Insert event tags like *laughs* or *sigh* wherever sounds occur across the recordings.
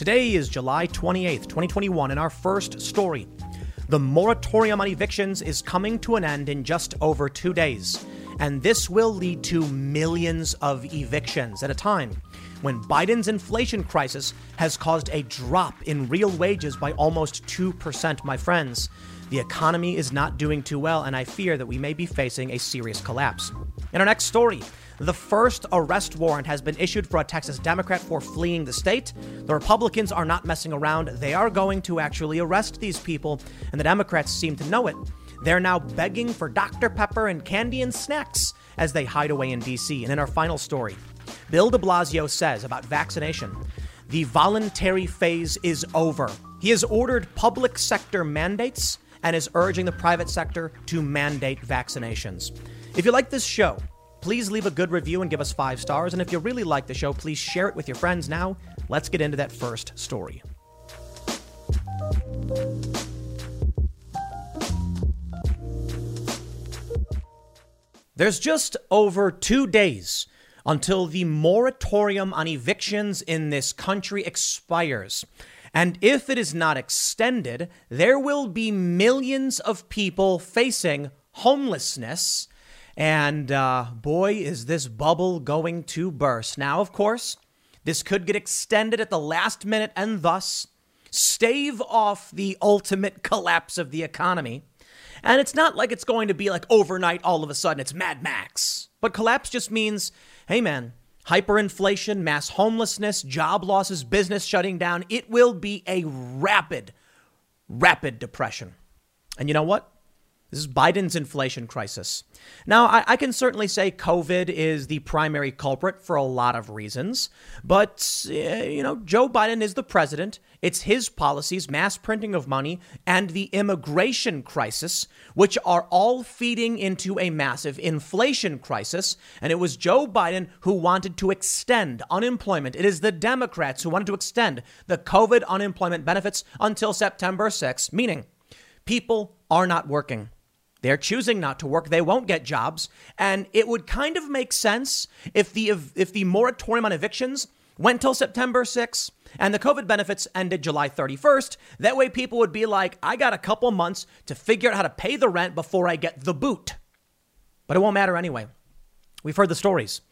Today is July 28th, 2021, and our first story. The moratorium on evictions is coming to an end in just over two days, and this will lead to millions of evictions at a time when Biden's inflation crisis has caused a drop in real wages by almost 2%, my friends. The economy is not doing too well, and I fear that we may be facing a serious collapse. In our next story, the first arrest warrant has been issued for a Texas Democrat for fleeing the state. The Republicans are not messing around. They are going to actually arrest these people, and the Democrats seem to know it. They're now begging for Dr. Pepper and candy and snacks as they hide away in D.C. And in our final story, Bill de Blasio says about vaccination the voluntary phase is over. He has ordered public sector mandates and is urging the private sector to mandate vaccinations. If you like this show, Please leave a good review and give us five stars. And if you really like the show, please share it with your friends. Now, let's get into that first story. There's just over two days until the moratorium on evictions in this country expires. And if it is not extended, there will be millions of people facing homelessness and uh, boy, is this bubble going to burst. Now, of course, this could get extended at the last minute and thus stave off the ultimate collapse of the economy. And it's not like it's going to be like overnight, all of a sudden, it's Mad Max. But collapse just means, hey man, hyperinflation, mass homelessness, job losses, business shutting down. It will be a rapid, rapid depression. And you know what? This is Biden's inflation crisis. Now, I, I, can certainly say COVID is the primary culprit for a lot of reasons, but, uh, you know, Joe Biden is the president. It's his policies, mass printing of money, and the immigration crisis, which are all feeding into a massive inflation crisis. And it was Joe Biden who wanted to extend unemployment. It is the Democrats who wanted to extend the COVID unemployment benefits until September 6th, meaning people are not working. They're choosing not to work. They won't get jobs. And it would kind of make sense if the if the moratorium on evictions went till September 6th and the COVID benefits ended July 31st. That way people would be like, I got a couple months to figure out how to pay the rent before I get the boot. But it won't matter anyway. We've heard the stories.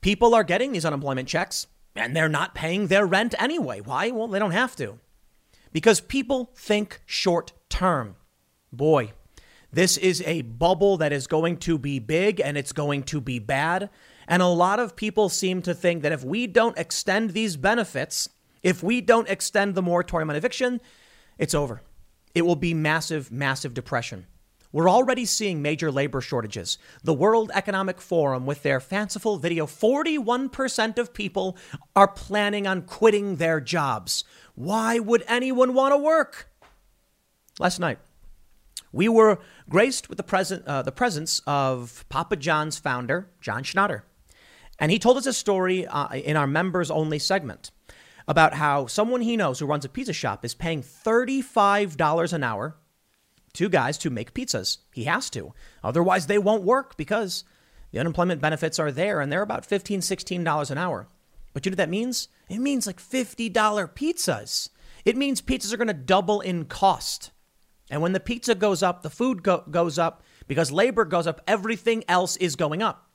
People are getting these unemployment checks and they're not paying their rent anyway. Why? Well, they don't have to. Because people think short term. Boy, this is a bubble that is going to be big and it's going to be bad. And a lot of people seem to think that if we don't extend these benefits, if we don't extend the moratorium on eviction, it's over. It will be massive, massive depression. We're already seeing major labor shortages. The World Economic Forum, with their fanciful video, 41% of people are planning on quitting their jobs. Why would anyone want to work? Last night, we were graced with the, present, uh, the presence of Papa John's founder, John Schnatter. And he told us a story uh, in our members only segment about how someone he knows who runs a pizza shop is paying $35 an hour to guys to make pizzas. He has to. Otherwise, they won't work because the unemployment benefits are there and they're about $15, $16 an hour. But you know what that means? It means like $50 pizzas. It means pizzas are going to double in cost. And when the pizza goes up, the food go- goes up because labor goes up, everything else is going up.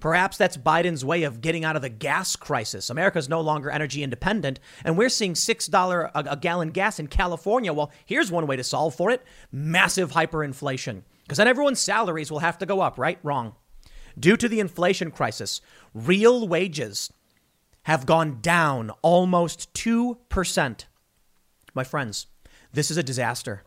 Perhaps that's Biden's way of getting out of the gas crisis. America's no longer energy independent, and we're seeing $6 a, a gallon gas in California. Well, here's one way to solve for it massive hyperinflation. Because then everyone's salaries will have to go up, right? Wrong. Due to the inflation crisis, real wages have gone down almost 2%. My friends, this is a disaster.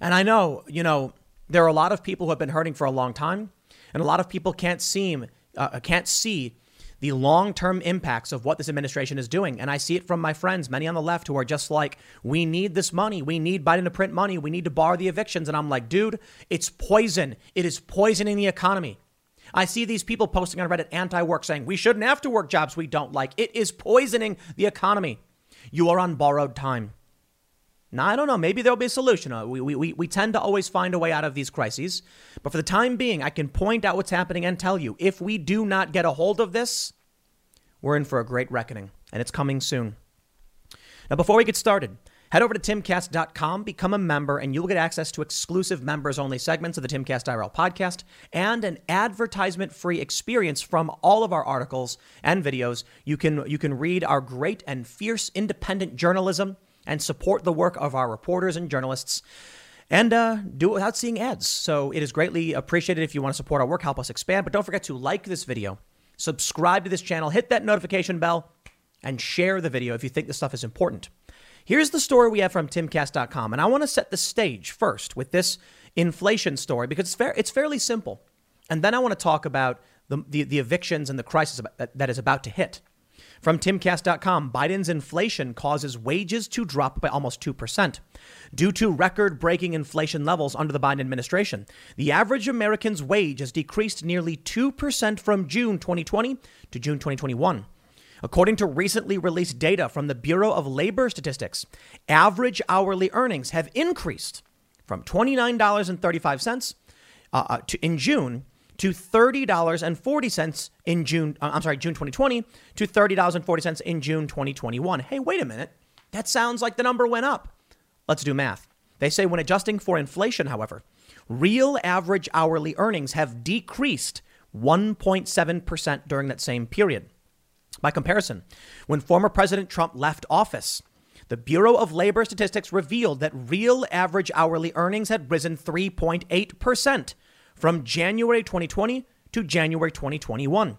And I know, you know, there are a lot of people who have been hurting for a long time, and a lot of people can't seem uh, can't see the long-term impacts of what this administration is doing. And I see it from my friends, many on the left who are just like, "We need this money. We need Biden to print money. We need to bar the evictions." And I'm like, "Dude, it's poison. It is poisoning the economy." I see these people posting on Reddit anti-work saying, "We shouldn't have to work jobs we don't like. It is poisoning the economy." You are on borrowed time. Now, I don't know. Maybe there'll be a solution. Uh, we, we, we tend to always find a way out of these crises. But for the time being, I can point out what's happening and tell you if we do not get a hold of this, we're in for a great reckoning, and it's coming soon. Now, before we get started, head over to timcast.com, become a member, and you'll get access to exclusive members only segments of the Timcast IRL podcast and an advertisement free experience from all of our articles and videos. You can, you can read our great and fierce independent journalism and support the work of our reporters and journalists and uh, do it without seeing ads. So it is greatly appreciated if you want to support our work, help us expand. But don't forget to like this video, subscribe to this channel, hit that notification bell, and share the video if you think this stuff is important. Here's the story we have from timcast.com, and I want to set the stage first with this inflation story because it's, fair, it's fairly simple. And then I want to talk about the, the, the evictions and the crisis that, that is about to hit. From timcast.com, Biden's inflation causes wages to drop by almost 2%. Due to record breaking inflation levels under the Biden administration, the average American's wage has decreased nearly 2% from June 2020 to June 2021. According to recently released data from the Bureau of Labor Statistics, average hourly earnings have increased from $29.35 uh, uh, to, in June to $30.40 in June, uh, I'm sorry, June 2020 to $30.40 in June 2021. Hey, wait a minute. That sounds like the number went up. Let's do math. They say when adjusting for inflation, however, real average hourly earnings have decreased 1.7% during that same period. By comparison, when former President Trump left office, the Bureau of Labor Statistics revealed that real average hourly earnings had risen 3.8% from January 2020 to January 2021.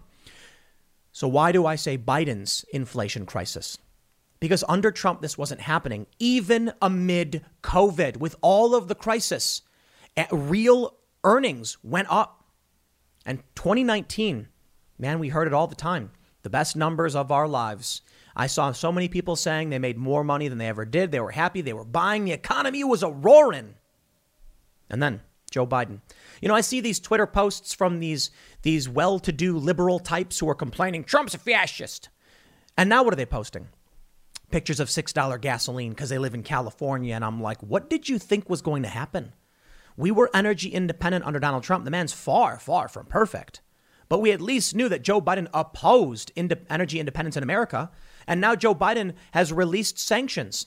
So, why do I say Biden's inflation crisis? Because under Trump, this wasn't happening, even amid COVID, with all of the crisis. Eh, real earnings went up. And 2019, man, we heard it all the time the best numbers of our lives. I saw so many people saying they made more money than they ever did. They were happy. They were buying. The economy was a roaring. And then Joe Biden. You know, I see these Twitter posts from these these well-to-do liberal types who are complaining Trump's a fascist. And now what are they posting? Pictures of $6 gasoline because they live in California and I'm like, "What did you think was going to happen?" We were energy independent under Donald Trump. The man's far, far from perfect. But we at least knew that Joe Biden opposed ind- energy independence in America. And now Joe Biden has released sanctions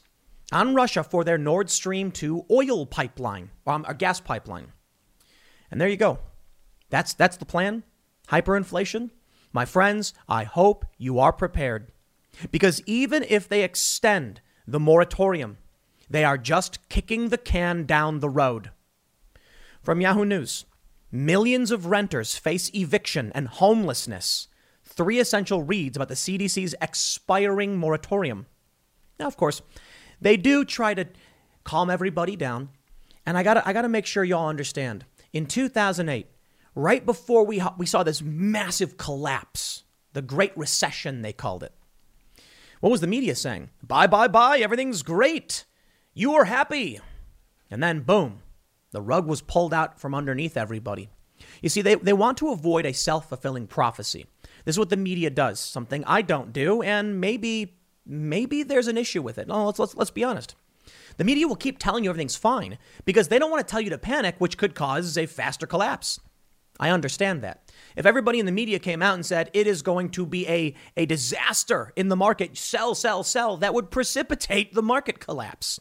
on Russia for their Nord Stream 2 oil pipeline, um, gas pipeline. And there you go. That's that's the plan. Hyperinflation. My friends, I hope you are prepared. Because even if they extend the moratorium, they are just kicking the can down the road. From Yahoo News, millions of renters face eviction and homelessness. Three essential reads about the CDC's expiring moratorium. Now, of course, they do try to calm everybody down. And I gotta I got to make sure y'all understand in 2008, right before we, we saw this massive collapse, the Great Recession, they called it. What was the media saying? Bye, bye, bye, everything's great. You are happy. And then, boom, the rug was pulled out from underneath everybody. You see, they, they want to avoid a self fulfilling prophecy. This is what the media does, something I don't do, and maybe maybe there's an issue with it. No, let's, let's, let's be honest. The media will keep telling you everything's fine because they don't want to tell you to panic, which could cause a faster collapse. I understand that. If everybody in the media came out and said it is going to be a, a disaster in the market, sell, sell, sell, that would precipitate the market collapse.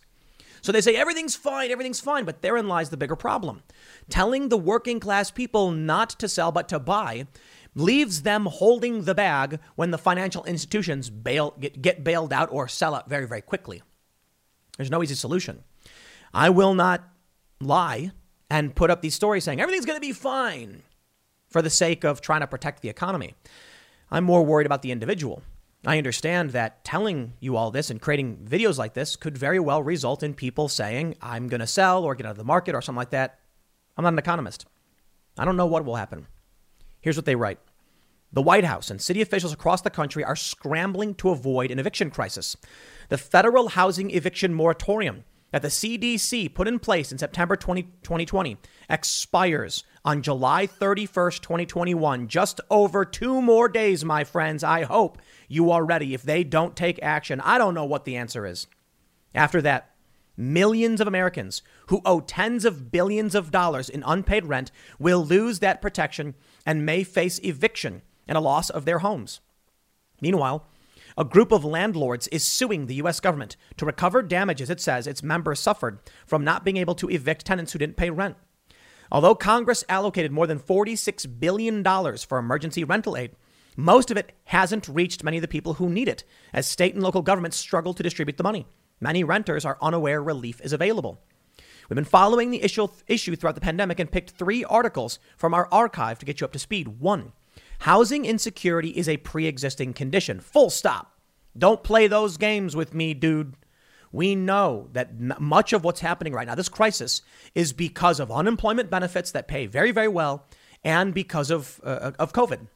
So they say everything's fine, everything's fine, but therein lies the bigger problem. Telling the working class people not to sell but to buy leaves them holding the bag when the financial institutions bail, get, get bailed out or sell out very, very quickly. There's no easy solution. I will not lie and put up these stories saying everything's going to be fine for the sake of trying to protect the economy. I'm more worried about the individual. I understand that telling you all this and creating videos like this could very well result in people saying, I'm going to sell or get out of the market or something like that. I'm not an economist. I don't know what will happen. Here's what they write The White House and city officials across the country are scrambling to avoid an eviction crisis. The federal housing eviction moratorium that the CDC put in place in September 20, 2020 expires on July 31st, 2021. Just over two more days, my friends. I hope you are ready. If they don't take action, I don't know what the answer is. After that, millions of Americans who owe tens of billions of dollars in unpaid rent will lose that protection and may face eviction and a loss of their homes. Meanwhile, A group of landlords is suing the U.S. government to recover damages it says its members suffered from not being able to evict tenants who didn't pay rent. Although Congress allocated more than $46 billion for emergency rental aid, most of it hasn't reached many of the people who need it, as state and local governments struggle to distribute the money. Many renters are unaware relief is available. We've been following the issue, issue throughout the pandemic and picked three articles from our archive to get you up to speed. One, housing insecurity is a pre existing condition. Full stop. Don't play those games with me, dude. We know that much of what's happening right now, this crisis, is because of unemployment benefits that pay very, very well and because of, uh, of COVID.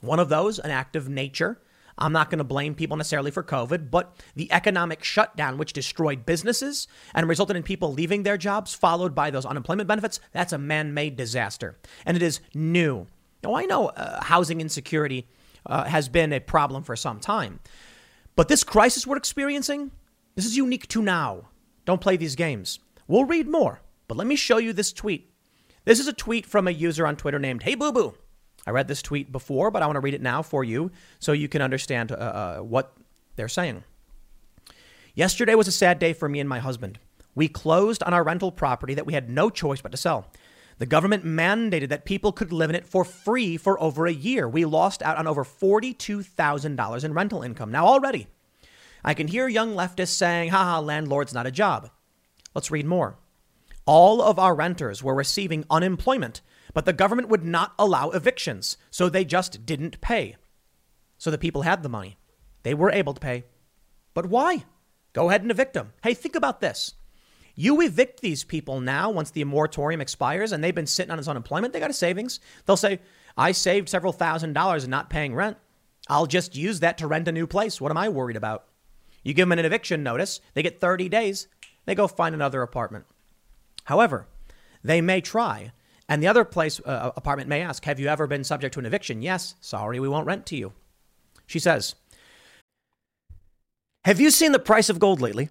One of those, an act of nature. I'm not going to blame people necessarily for COVID, but the economic shutdown, which destroyed businesses and resulted in people leaving their jobs, followed by those unemployment benefits, that's a man made disaster. And it is new. Now, I know uh, housing insecurity uh, has been a problem for some time, but this crisis we're experiencing, this is unique to now. Don't play these games. We'll read more, but let me show you this tweet. This is a tweet from a user on Twitter named Hey Boo Boo. I read this tweet before, but I want to read it now for you so you can understand uh, uh, what they're saying. Yesterday was a sad day for me and my husband. We closed on our rental property that we had no choice but to sell. The government mandated that people could live in it for free for over a year. We lost out on over $42,000 in rental income. Now, already, I can hear young leftists saying, haha, landlord's not a job. Let's read more. All of our renters were receiving unemployment, but the government would not allow evictions, so they just didn't pay. So the people had the money. They were able to pay. But why? Go ahead and evict them. Hey, think about this. You evict these people now once the moratorium expires and they've been sitting on his unemployment, they got a savings. They'll say, I saved several thousand dollars in not paying rent. I'll just use that to rent a new place. What am I worried about? You give them an eviction notice, they get 30 days, they go find another apartment. However, they may try, and the other place uh, apartment may ask, Have you ever been subject to an eviction? Yes, sorry, we won't rent to you. She says, Have you seen the price of gold lately?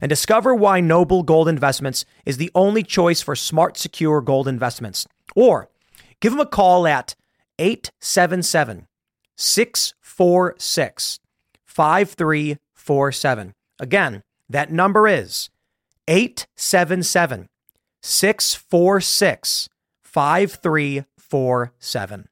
and discover why Noble Gold Investments is the only choice for smart, secure gold investments. Or give them a call at 877 646 5347. Again, that number is 877 646 5347.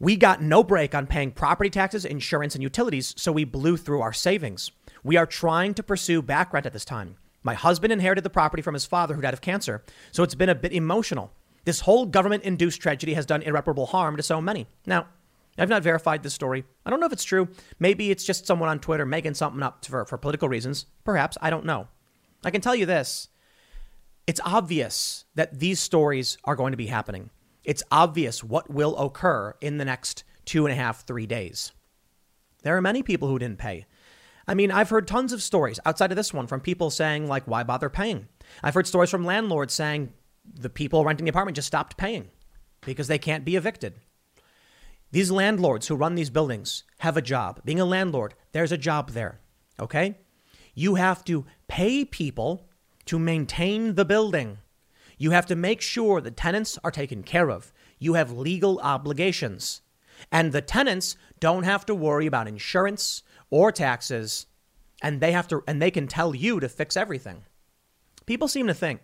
We got no break on paying property taxes, insurance, and utilities, so we blew through our savings. We are trying to pursue back rent at this time. My husband inherited the property from his father who died of cancer, so it's been a bit emotional. This whole government induced tragedy has done irreparable harm to so many. Now, I've not verified this story. I don't know if it's true. Maybe it's just someone on Twitter making something up for, for political reasons. Perhaps. I don't know. I can tell you this it's obvious that these stories are going to be happening. It's obvious what will occur in the next two and a half, three days. There are many people who didn't pay. I mean, I've heard tons of stories outside of this one from people saying, like, why bother paying? I've heard stories from landlords saying the people renting the apartment just stopped paying because they can't be evicted. These landlords who run these buildings have a job. Being a landlord, there's a job there. Okay? You have to pay people to maintain the building. You have to make sure the tenants are taken care of. You have legal obligations. And the tenants don't have to worry about insurance or taxes, and they have to and they can tell you to fix everything. People seem to think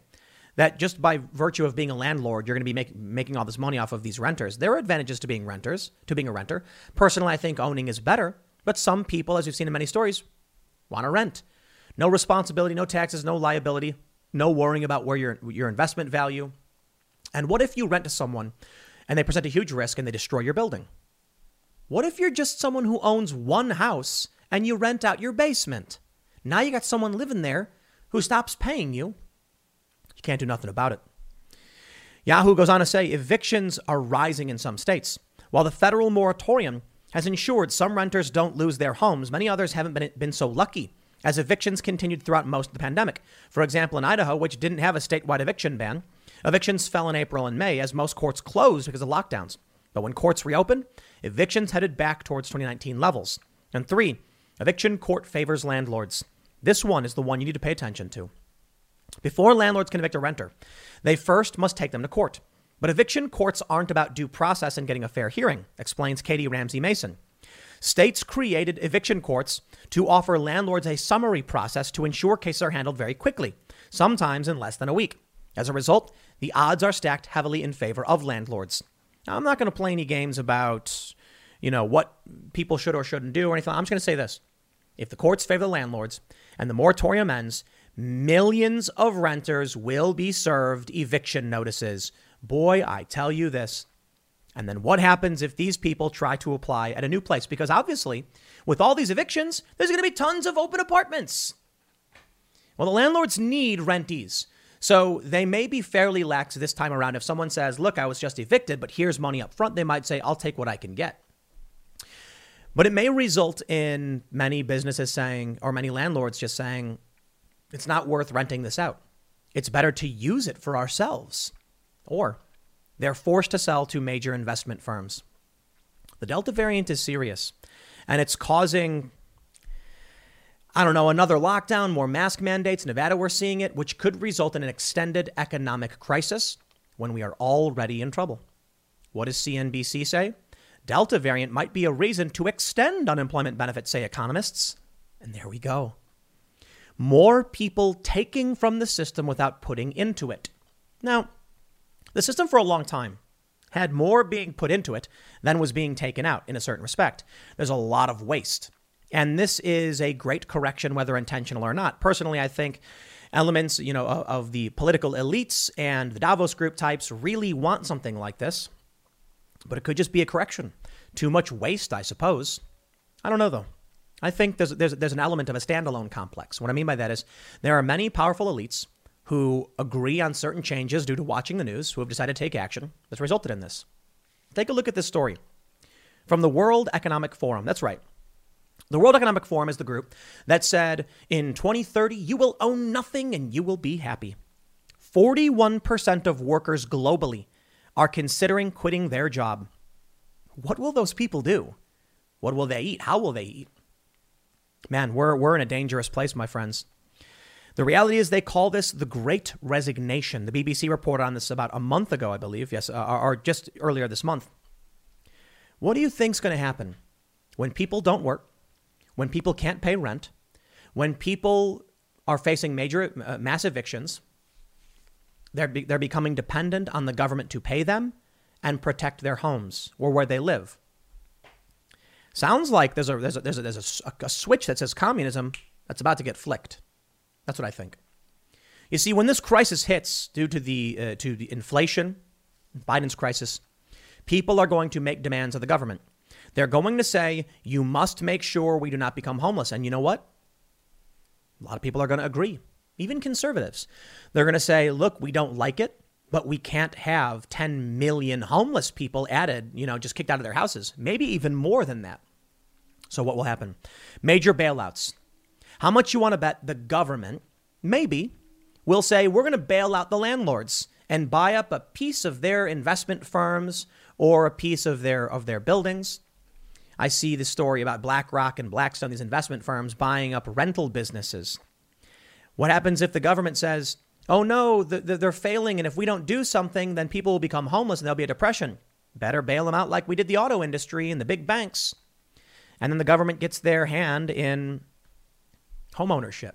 that just by virtue of being a landlord, you're going to be make, making all this money off of these renters. There are advantages to being renters, to being a renter. Personally, I think owning is better, but some people, as we've seen in many stories, want to rent. No responsibility, no taxes, no liability, no worrying about where your, your investment value. And what if you rent to someone and they present a huge risk and they destroy your building? What if you're just someone who owns one house and you rent out your basement? Now you got someone living there who stops paying you. You can't do nothing about it. Yahoo goes on to say evictions are rising in some states. While the federal moratorium has ensured some renters don't lose their homes, many others haven't been, been so lucky as evictions continued throughout most of the pandemic. For example, in Idaho, which didn't have a statewide eviction ban, evictions fell in April and May as most courts closed because of lockdowns. But when courts reopened, evictions headed back towards 2019 levels. And three, eviction court favors landlords. This one is the one you need to pay attention to. Before landlords can evict a renter, they first must take them to court. But eviction courts aren't about due process and getting a fair hearing, explains Katie Ramsey Mason. States created eviction courts to offer landlords a summary process to ensure cases are handled very quickly, sometimes in less than a week. As a result, the odds are stacked heavily in favor of landlords. Now, I'm not going to play any games about, you know, what people should or shouldn't do or anything. I'm just going to say this. If the courts favor the landlords and the moratorium ends, millions of renters will be served eviction notices. Boy, I tell you this. And then what happens if these people try to apply at a new place? Because obviously, with all these evictions, there's going to be tons of open apartments. Well, the landlords need rentees. So they may be fairly lax this time around. If someone says, look, I was just evicted, but here's money up front, they might say, I'll take what I can get. But it may result in many businesses saying, or many landlords just saying, it's not worth renting this out. It's better to use it for ourselves. Or they're forced to sell to major investment firms. The Delta variant is serious, and it's causing, I don't know, another lockdown, more mask mandates. Nevada, we're seeing it, which could result in an extended economic crisis when we are already in trouble. What does CNBC say? Delta variant might be a reason to extend unemployment benefits, say economists. And there we go. More people taking from the system without putting into it. Now, the system for a long time had more being put into it than was being taken out in a certain respect. There's a lot of waste. And this is a great correction, whether intentional or not. Personally, I think elements, you know, of, the political elites and the Davos group types really want something like this. But it could just be a correction. Too much waste, I suppose. I don't know, though. I think there's, there's, there's an element of a standalone complex. What I mean by that is there are many powerful elites who agree on certain changes due to watching the news, who have decided to take action that's resulted in this. Take a look at this story from the World Economic Forum. That's right. The World Economic Forum is the group that said in 2030, you will own nothing and you will be happy. 41% of workers globally are considering quitting their job. What will those people do? What will they eat? How will they eat? Man, we're, we're in a dangerous place, my friends. The reality is they call this the Great Resignation. The BBC reported on this about a month ago, I believe, yes, uh, or just earlier this month. What do you think's going to happen when people don't work, when people can't pay rent, when people are facing major uh, mass evictions? They're, be- they're becoming dependent on the government to pay them and protect their homes or where they live. Sounds like there's a there's a, there's a, there's a, a switch that says communism that's about to get flicked. That's what I think. You see, when this crisis hits due to the uh, to the inflation, Biden's crisis, people are going to make demands of the government. They're going to say, "You must make sure we do not become homeless." And you know what? A lot of people are going to agree, even conservatives. They're going to say, "Look, we don't like it, but we can't have 10 million homeless people added, you know, just kicked out of their houses. Maybe even more than that." So what will happen? Major bailouts. How much you want to bet the government, maybe, will say, we're going to bail out the landlords and buy up a piece of their investment firms or a piece of their, of their buildings. I see the story about BlackRock and Blackstone, these investment firms buying up rental businesses. What happens if the government says, oh no, they're failing, and if we don't do something, then people will become homeless and there'll be a depression? Better bail them out like we did the auto industry and the big banks. And then the government gets their hand in homeownership.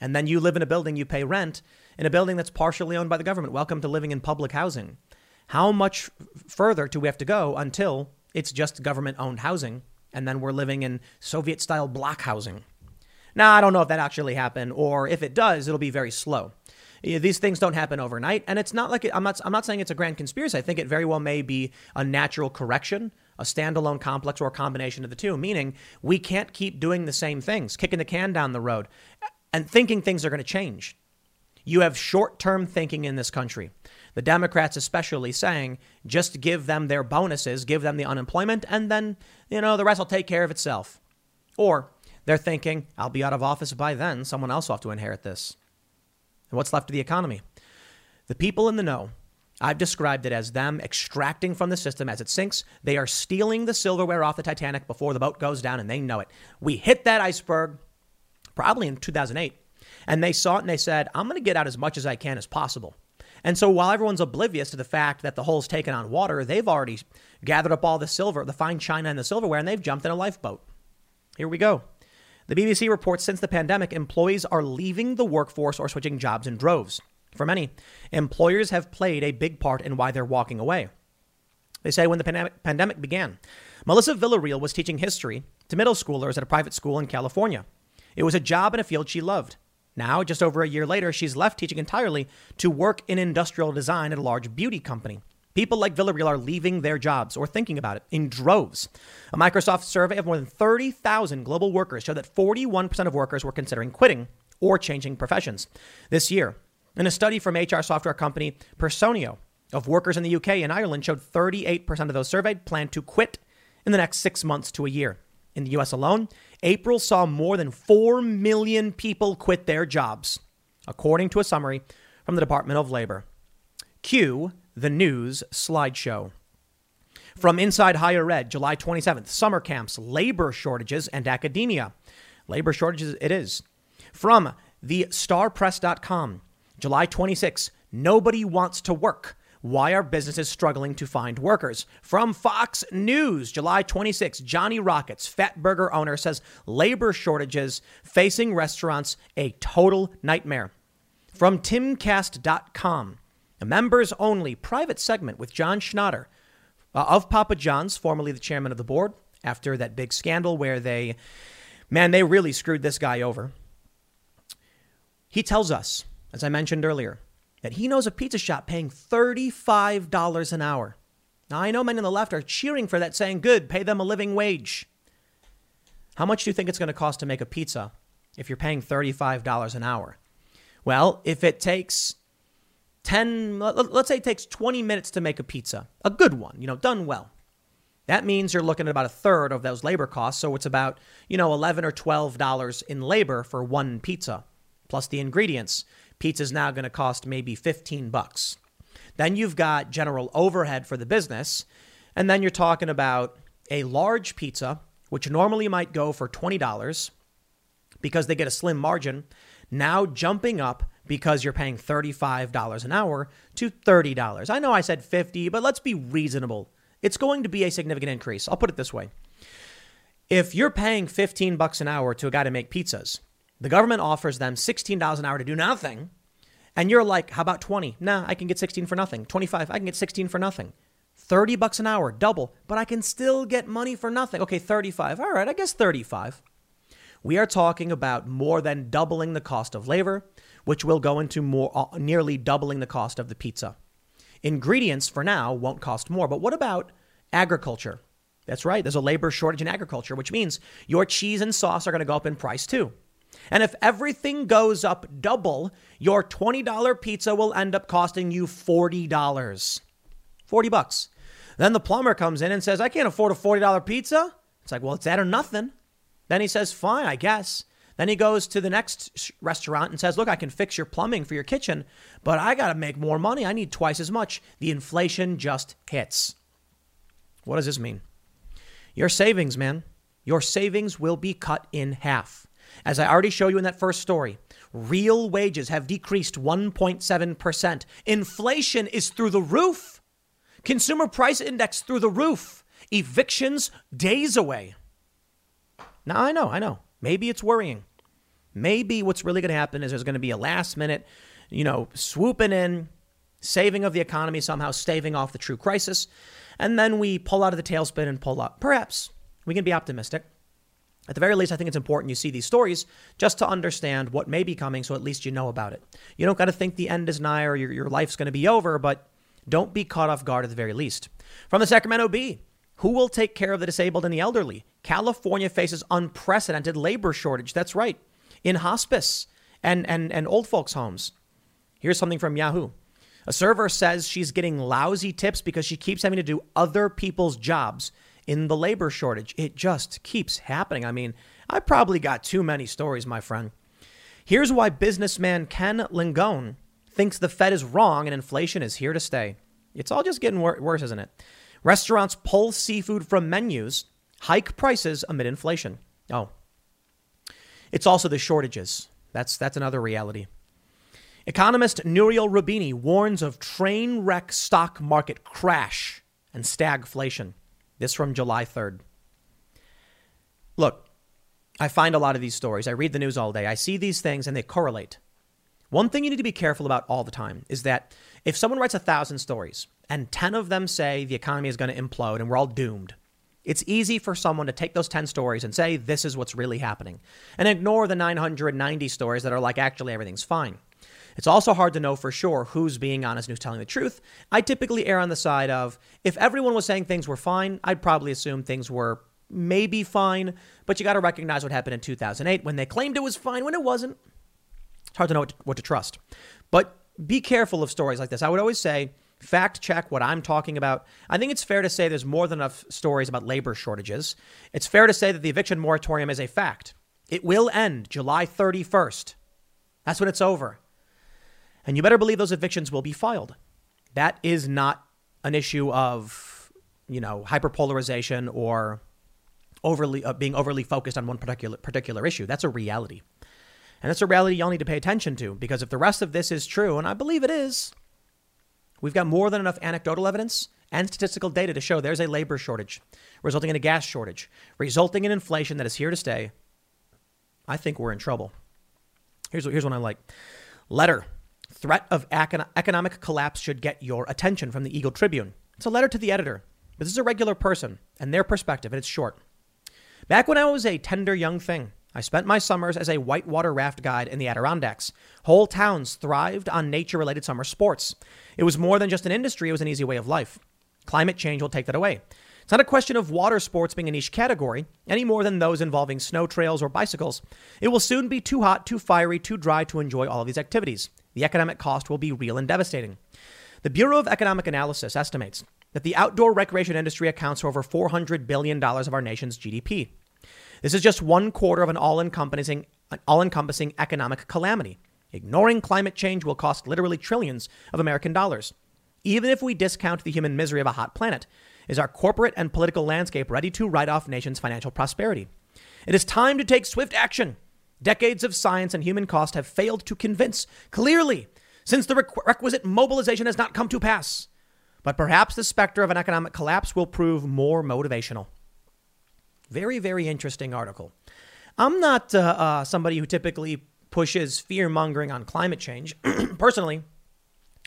And then you live in a building, you pay rent in a building that's partially owned by the government. Welcome to living in public housing. How much further do we have to go until it's just government owned housing and then we're living in Soviet style block housing? Now, I don't know if that actually happened, or if it does, it'll be very slow. These things don't happen overnight, and it's not like it, I'm not. I'm not saying it's a grand conspiracy. I think it very well may be a natural correction, a standalone complex, or a combination of the two. Meaning, we can't keep doing the same things, kicking the can down the road, and thinking things are going to change. You have short-term thinking in this country. The Democrats, especially, saying just give them their bonuses, give them the unemployment, and then you know the rest will take care of itself. Or they're thinking, I'll be out of office by then. Someone else will have to inherit this. And what's left of the economy? The people in the know, I've described it as them extracting from the system as it sinks. They are stealing the silverware off the Titanic before the boat goes down, and they know it. We hit that iceberg probably in 2008, and they saw it and they said, I'm going to get out as much as I can as possible. And so while everyone's oblivious to the fact that the hull's taken on water, they've already gathered up all the silver, the fine china and the silverware, and they've jumped in a lifeboat. Here we go. The BBC reports since the pandemic, employees are leaving the workforce or switching jobs in droves. For many, employers have played a big part in why they're walking away. They say when the pandemic began, Melissa Villarreal was teaching history to middle schoolers at a private school in California. It was a job in a field she loved. Now, just over a year later, she's left teaching entirely to work in industrial design at a large beauty company. People like Villarreal are leaving their jobs or thinking about it in droves. A Microsoft survey of more than 30,000 global workers showed that 41% of workers were considering quitting or changing professions this year. And a study from HR software company Personio of workers in the UK and Ireland showed 38% of those surveyed plan to quit in the next six months to a year. In the US alone, April saw more than 4 million people quit their jobs, according to a summary from the Department of Labor. Cue the news slideshow. From Inside Higher Ed, July 27th, summer camps, labor shortages, and academia. Labor shortages, it is. From the starpress.com, July 26th, nobody wants to work. Why are businesses struggling to find workers? From Fox News, July 26, Johnny Rockets, Fat Burger owner, says labor shortages facing restaurants a total nightmare. From timcast.com, a members only private segment with John Schnatter uh, of Papa John's, formerly the chairman of the board, after that big scandal where they, man, they really screwed this guy over. He tells us, as I mentioned earlier, that he knows a pizza shop paying $35 an hour. Now, I know men on the left are cheering for that, saying, good, pay them a living wage. How much do you think it's going to cost to make a pizza if you're paying $35 an hour? Well, if it takes 10, let's say it takes 20 minutes to make a pizza, a good one, you know, done well. That means you're looking at about a third of those labor costs. So it's about, you know, 11 or $12 in labor for one pizza, plus the ingredients. Pizza's now going to cost maybe 15 bucks. Then you've got general overhead for the business. And then you're talking about a large pizza, which normally might go for $20 because they get a slim margin, now jumping up because you're paying $35 an hour to $30. I know I said 50, but let's be reasonable. It's going to be a significant increase. I'll put it this way. If you're paying 15 bucks an hour to a guy to make pizzas, the government offers them $16 an hour to do nothing, and you're like, "How about 20?" Nah, I can get 16 for nothing. 25, I can get 16 for nothing. 30 bucks an hour, double, but I can still get money for nothing. Okay, 35. All right, I guess 35. We are talking about more than doubling the cost of labor which will go into more uh, nearly doubling the cost of the pizza. Ingredients for now won't cost more, but what about agriculture? That's right, there's a labor shortage in agriculture, which means your cheese and sauce are going to go up in price too. And if everything goes up double, your $20 pizza will end up costing you $40. 40 bucks. Then the plumber comes in and says, I can't afford a $40 pizza. It's like, well, it's that or nothing. Then he says, fine, I guess. Then he goes to the next restaurant and says, Look, I can fix your plumbing for your kitchen, but I got to make more money. I need twice as much. The inflation just hits. What does this mean? Your savings, man, your savings will be cut in half. As I already showed you in that first story, real wages have decreased 1.7%. Inflation is through the roof. Consumer price index through the roof. Evictions days away. Now, I know, I know. Maybe it's worrying. Maybe what's really going to happen is there's going to be a last minute, you know, swooping in, saving of the economy, somehow staving off the true crisis. And then we pull out of the tailspin and pull up. Perhaps we can be optimistic. At the very least, I think it's important you see these stories just to understand what may be coming so at least you know about it. You don't got to think the end is nigh or your, your life's going to be over, but don't be caught off guard at the very least. From the Sacramento Bee, who will take care of the disabled and the elderly? California faces unprecedented labor shortage. That's right, in hospice and, and, and old folks' homes. Here's something from Yahoo. A server says she's getting lousy tips because she keeps having to do other people's jobs in the labor shortage. It just keeps happening. I mean, I probably got too many stories, my friend. Here's why businessman Ken Langone thinks the Fed is wrong and inflation is here to stay. It's all just getting wor- worse, isn't it? Restaurants pull seafood from menus, hike prices amid inflation. Oh. It's also the shortages. That's that's another reality. Economist Nouriel Roubini warns of train wreck stock market crash and stagflation. This from July 3rd. Look, I find a lot of these stories. I read the news all day. I see these things and they correlate. One thing you need to be careful about all the time is that if someone writes a thousand stories and 10 of them say the economy is going to implode and we're all doomed, it's easy for someone to take those 10 stories and say this is what's really happening and ignore the 990 stories that are like actually everything's fine. It's also hard to know for sure who's being honest and who's telling the truth. I typically err on the side of if everyone was saying things were fine, I'd probably assume things were maybe fine, but you got to recognize what happened in 2008 when they claimed it was fine when it wasn't. It's hard to know what to, what to trust. But be careful of stories like this. I would always say, fact check what I'm talking about. I think it's fair to say there's more than enough stories about labor shortages. It's fair to say that the eviction moratorium is a fact. It will end July 31st. That's when it's over. And you better believe those evictions will be filed. That is not an issue of, you know, hyperpolarization or overly uh, being overly focused on one particular particular issue. That's a reality. And that's a reality y'all need to pay attention to because if the rest of this is true, and I believe it is, we've got more than enough anecdotal evidence and statistical data to show there's a labor shortage, resulting in a gas shortage, resulting in inflation that is here to stay. I think we're in trouble. Here's, here's one I like. Letter Threat of economic collapse should get your attention from the Eagle Tribune. It's a letter to the editor. This is a regular person and their perspective, and it's short. Back when I was a tender young thing, I spent my summers as a whitewater raft guide in the Adirondacks. Whole towns thrived on nature related summer sports. It was more than just an industry, it was an easy way of life. Climate change will take that away. It's not a question of water sports being a niche category, any more than those involving snow trails or bicycles. It will soon be too hot, too fiery, too dry to enjoy all of these activities. The economic cost will be real and devastating. The Bureau of Economic Analysis estimates that the outdoor recreation industry accounts for over $400 billion of our nation's GDP. This is just one quarter of an all encompassing all encompassing economic calamity. Ignoring climate change will cost literally trillions of American dollars. Even if we discount the human misery of a hot planet, is our corporate and political landscape ready to write off nation's financial prosperity? It is time to take swift action Decades of science and human cost have failed to convince clearly since the requisite mobilization has not come to pass. But perhaps the specter of an economic collapse will prove more motivational. Very, very interesting article. I'm not uh, uh, somebody who typically pushes fear mongering on climate change. *clears throat* Personally,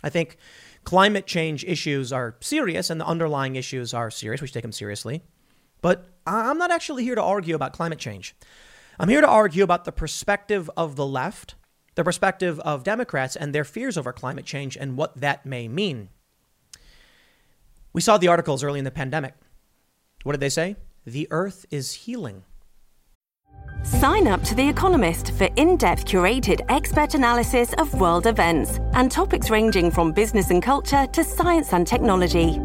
I think climate change issues are serious and the underlying issues are serious. We should take them seriously. But I'm not actually here to argue about climate change. I'm here to argue about the perspective of the left, the perspective of Democrats, and their fears over climate change and what that may mean. We saw the articles early in the pandemic. What did they say? The earth is healing. Sign up to The Economist for in depth curated expert analysis of world events and topics ranging from business and culture to science and technology.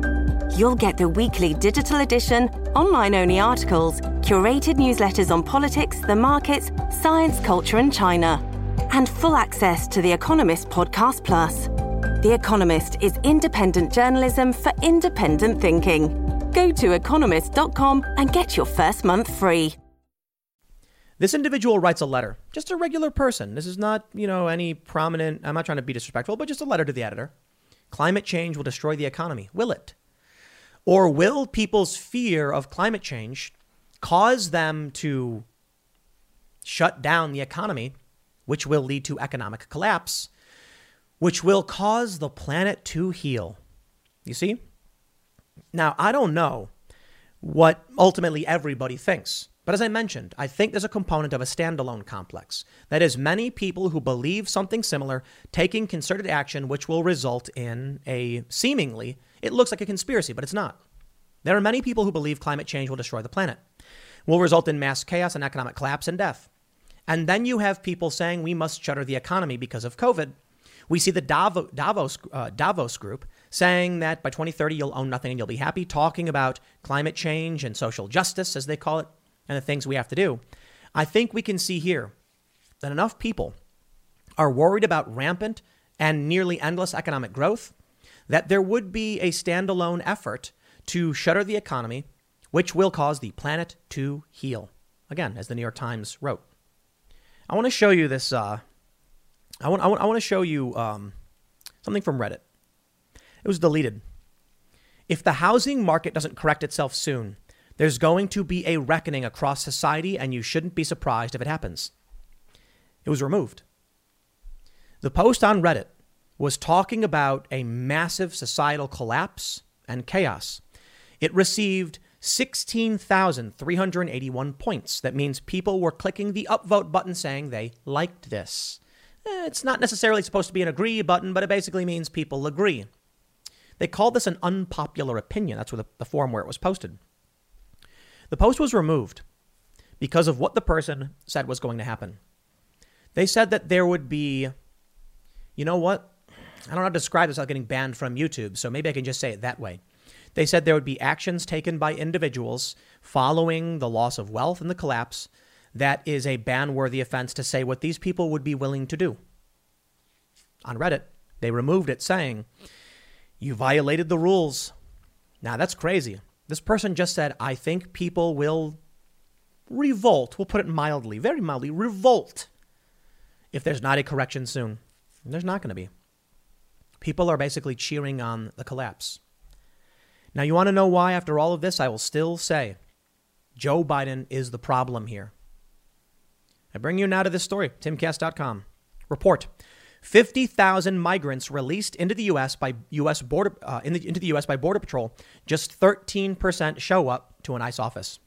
You'll get the weekly digital edition, online only articles, curated newsletters on politics, the markets, science, culture, and China, and full access to The Economist Podcast Plus. The Economist is independent journalism for independent thinking. Go to economist.com and get your first month free. This individual writes a letter, just a regular person. This is not, you know, any prominent, I'm not trying to be disrespectful, but just a letter to the editor. Climate change will destroy the economy. Will it? Or will people's fear of climate change cause them to shut down the economy, which will lead to economic collapse, which will cause the planet to heal? You see? Now, I don't know what ultimately everybody thinks, But as I mentioned, I think there's a component of a standalone complex. That is, many people who believe something similar taking concerted action, which will result in a seemingly, it looks like a conspiracy, but it's not. There are many people who believe climate change will destroy the planet, will result in mass chaos and economic collapse and death. And then you have people saying we must shutter the economy because of COVID. We see the Davos, Davos, uh, Davos group saying that by 2030 you'll own nothing and you'll be happy, talking about climate change and social justice, as they call it and the things we have to do, I think we can see here that enough people are worried about rampant and nearly endless economic growth that there would be a standalone effort to shutter the economy, which will cause the planet to heal. Again, as the New York Times wrote. I want to show you this. Uh, I want, I want, I want to show you um, something from Reddit. It was deleted. If the housing market doesn't correct itself soon, there's going to be a reckoning across society, and you shouldn't be surprised if it happens. It was removed. The post on Reddit was talking about a massive societal collapse and chaos. It received 16,381 points. That means people were clicking the upvote button saying they liked this. Eh, it's not necessarily supposed to be an agree button, but it basically means people agree. They called this an unpopular opinion. That's the, the forum where it was posted. The post was removed because of what the person said was going to happen. They said that there would be, you know what? I don't know how to describe this without getting banned from YouTube, so maybe I can just say it that way. They said there would be actions taken by individuals following the loss of wealth and the collapse that is a ban worthy offense to say what these people would be willing to do. On Reddit, they removed it saying, You violated the rules. Now that's crazy. This person just said, I think people will revolt. We'll put it mildly, very mildly, revolt if there's not a correction soon. And there's not going to be. People are basically cheering on the collapse. Now, you want to know why, after all of this, I will still say Joe Biden is the problem here. I bring you now to this story, timcast.com. Report 50,000 migrants released into the U.S. by U.S. border uh, in the, into the U.S. by Border Patrol. Just 13% show up to an ICE office.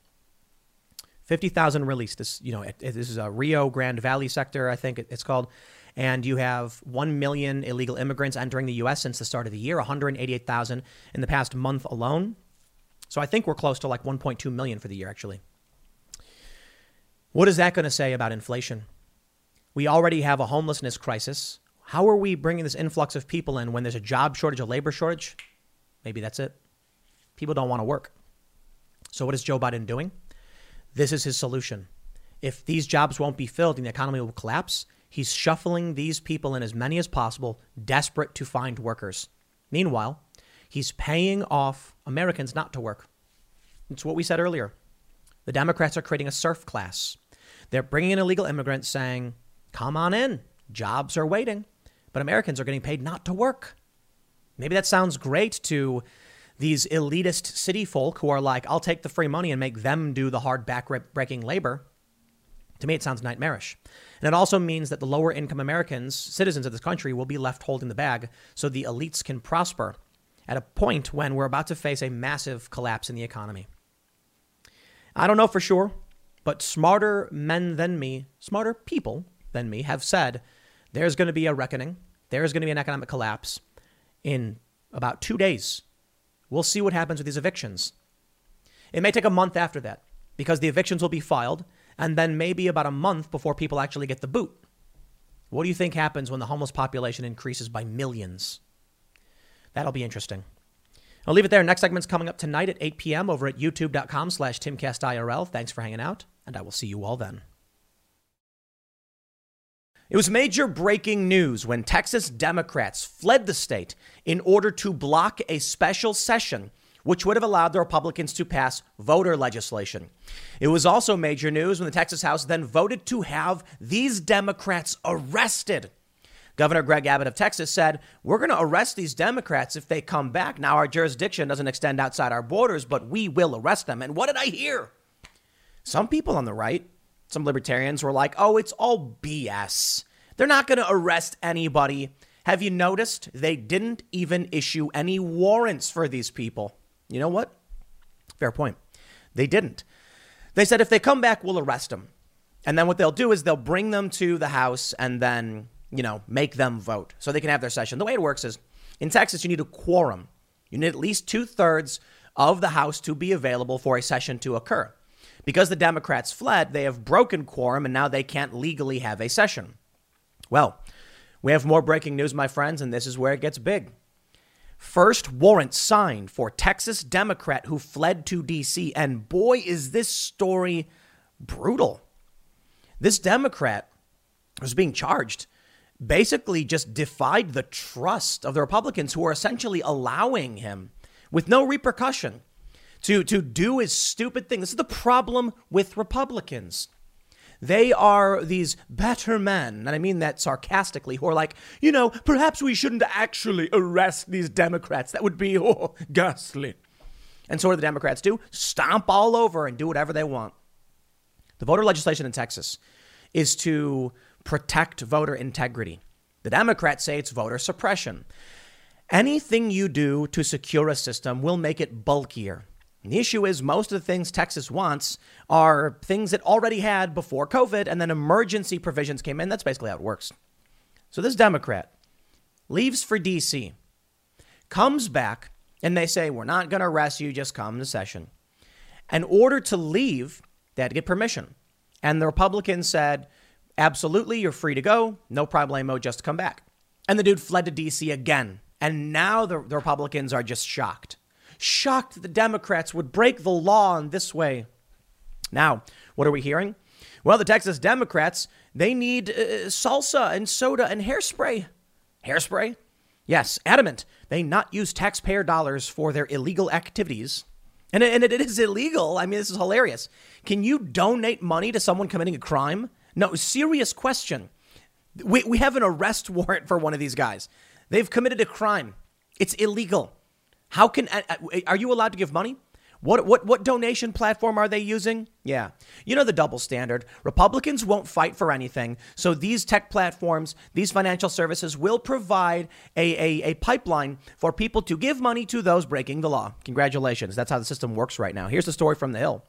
50,000 released. This, you know, it, it, this is a Rio Grande Valley sector, I think it's called. And you have 1 million illegal immigrants entering the U.S. since the start of the year, 188,000 in the past month alone. So I think we're close to like 1.2 million for the year, actually. What is that going to say about inflation? We already have a homelessness crisis. How are we bringing this influx of people in when there's a job shortage, a labor shortage? Maybe that's it. People don't want to work. So, what is Joe Biden doing? This is his solution. If these jobs won't be filled and the economy will collapse, he's shuffling these people in as many as possible, desperate to find workers. Meanwhile, he's paying off Americans not to work. It's what we said earlier. The Democrats are creating a serf class. They're bringing in illegal immigrants saying, Come on in. Jobs are waiting. But Americans are getting paid not to work. Maybe that sounds great to these elitist city folk who are like, I'll take the free money and make them do the hard back-breaking labor. To me, it sounds nightmarish. And it also means that the lower income Americans, citizens of this country, will be left holding the bag so the elites can prosper at a point when we're about to face a massive collapse in the economy. I don't know for sure, but smarter men than me, smarter people than me have said there's going to be a reckoning. There's going to be an economic collapse in about two days. We'll see what happens with these evictions. It may take a month after that because the evictions will be filed, and then maybe about a month before people actually get the boot. What do you think happens when the homeless population increases by millions? That'll be interesting. I'll leave it there. Next segment's coming up tonight at 8 p.m. over at youtube.com slash timcastirl. Thanks for hanging out, and I will see you all then. It was major breaking news when Texas Democrats fled the state in order to block a special session which would have allowed the Republicans to pass voter legislation. It was also major news when the Texas House then voted to have these Democrats arrested. Governor Greg Abbott of Texas said, We're going to arrest these Democrats if they come back. Now, our jurisdiction doesn't extend outside our borders, but we will arrest them. And what did I hear? Some people on the right some libertarians were like, oh, it's all BS. They're not going to arrest anybody. Have you noticed they didn't even issue any warrants for these people? You know what? Fair point. They didn't. They said if they come back, we'll arrest them. And then what they'll do is they'll bring them to the House and then, you know, make them vote so they can have their session. The way it works is in Texas, you need a quorum. You need at least two thirds of the House to be available for a session to occur. Because the Democrats fled, they have broken quorum and now they can't legally have a session. Well, we have more breaking news, my friends, and this is where it gets big. First warrant signed for Texas Democrat who fled to D.C. And boy, is this story brutal. This Democrat was being charged basically just defied the trust of the Republicans who are essentially allowing him with no repercussion to, to do his stupid thing. This is the problem with Republicans. They are these better men, and I mean that sarcastically, who are like, you know, perhaps we shouldn't actually arrest these Democrats. That would be *laughs* oh, ghastly. And so what do the Democrats do? Stomp all over and do whatever they want. The voter legislation in Texas is to protect voter integrity. The Democrats say it's voter suppression. Anything you do to secure a system will make it bulkier. The issue is most of the things Texas wants are things it already had before COVID, and then emergency provisions came in. That's basically how it works. So this Democrat leaves for D.C., comes back, and they say, We're not going to arrest you, just come to session. In order to leave, they had to get permission. And the Republicans said, Absolutely, you're free to go. No problemo, just come back. And the dude fled to D.C. again. And now the, the Republicans are just shocked. Shocked the Democrats would break the law in this way. Now, what are we hearing? Well, the Texas Democrats, they need uh, salsa and soda and hairspray. Hairspray? Yes, adamant. They not use taxpayer dollars for their illegal activities. And, and it is illegal. I mean, this is hilarious. Can you donate money to someone committing a crime? No, serious question. We, we have an arrest warrant for one of these guys. They've committed a crime. It's illegal. How can uh, uh, are you allowed to give money? What what what donation platform are they using? Yeah. You know the double standard. Republicans won't fight for anything. So these tech platforms, these financial services will provide a, a, a pipeline for people to give money to those breaking the law. Congratulations. That's how the system works right now. Here's the story from the Hill.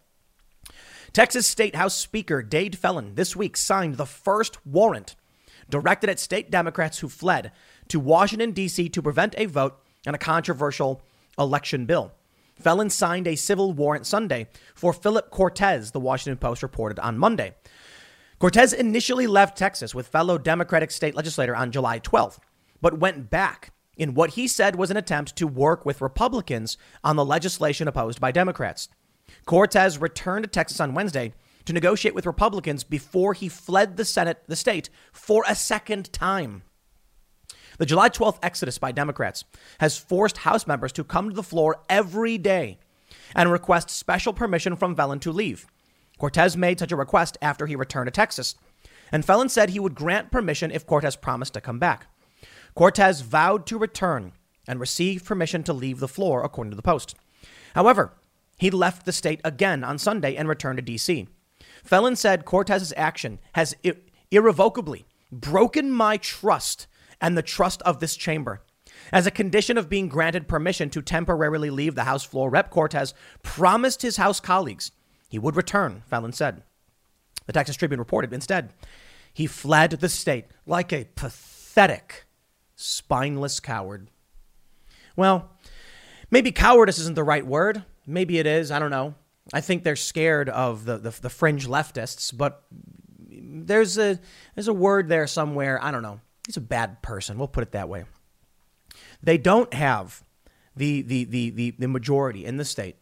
Texas State House Speaker Dade Phelan this week signed the first warrant directed at state Democrats who fled to Washington, D.C. to prevent a vote on a controversial election bill. Phelan signed a civil warrant Sunday for Philip Cortez, the Washington Post reported on Monday. Cortez initially left Texas with fellow Democratic state legislator on July 12th, but went back in what he said was an attempt to work with Republicans on the legislation opposed by Democrats. Cortez returned to Texas on Wednesday to negotiate with Republicans before he fled the Senate, the state, for a second time. The July 12th exodus by Democrats has forced House members to come to the floor every day and request special permission from Phelan to leave. Cortez made such a request after he returned to Texas, and Phelan said he would grant permission if Cortez promised to come back. Cortez vowed to return and received permission to leave the floor, according to the Post. However, he left the state again on Sunday and returned to D.C. Phelan said Cortez's action has irrevocably broken my trust and the trust of this chamber. As a condition of being granted permission to temporarily leave the House floor, Rep. Cortez promised his House colleagues he would return, Phelan said. The Texas Tribune reported instead, he fled the state like a pathetic, spineless coward. Well, maybe cowardice isn't the right word. Maybe it is. I don't know. I think they're scared of the, the, the fringe leftists, but there's a there's a word there somewhere. I don't know. He's a bad person. We'll put it that way. They don't have the the the the, the majority in the state,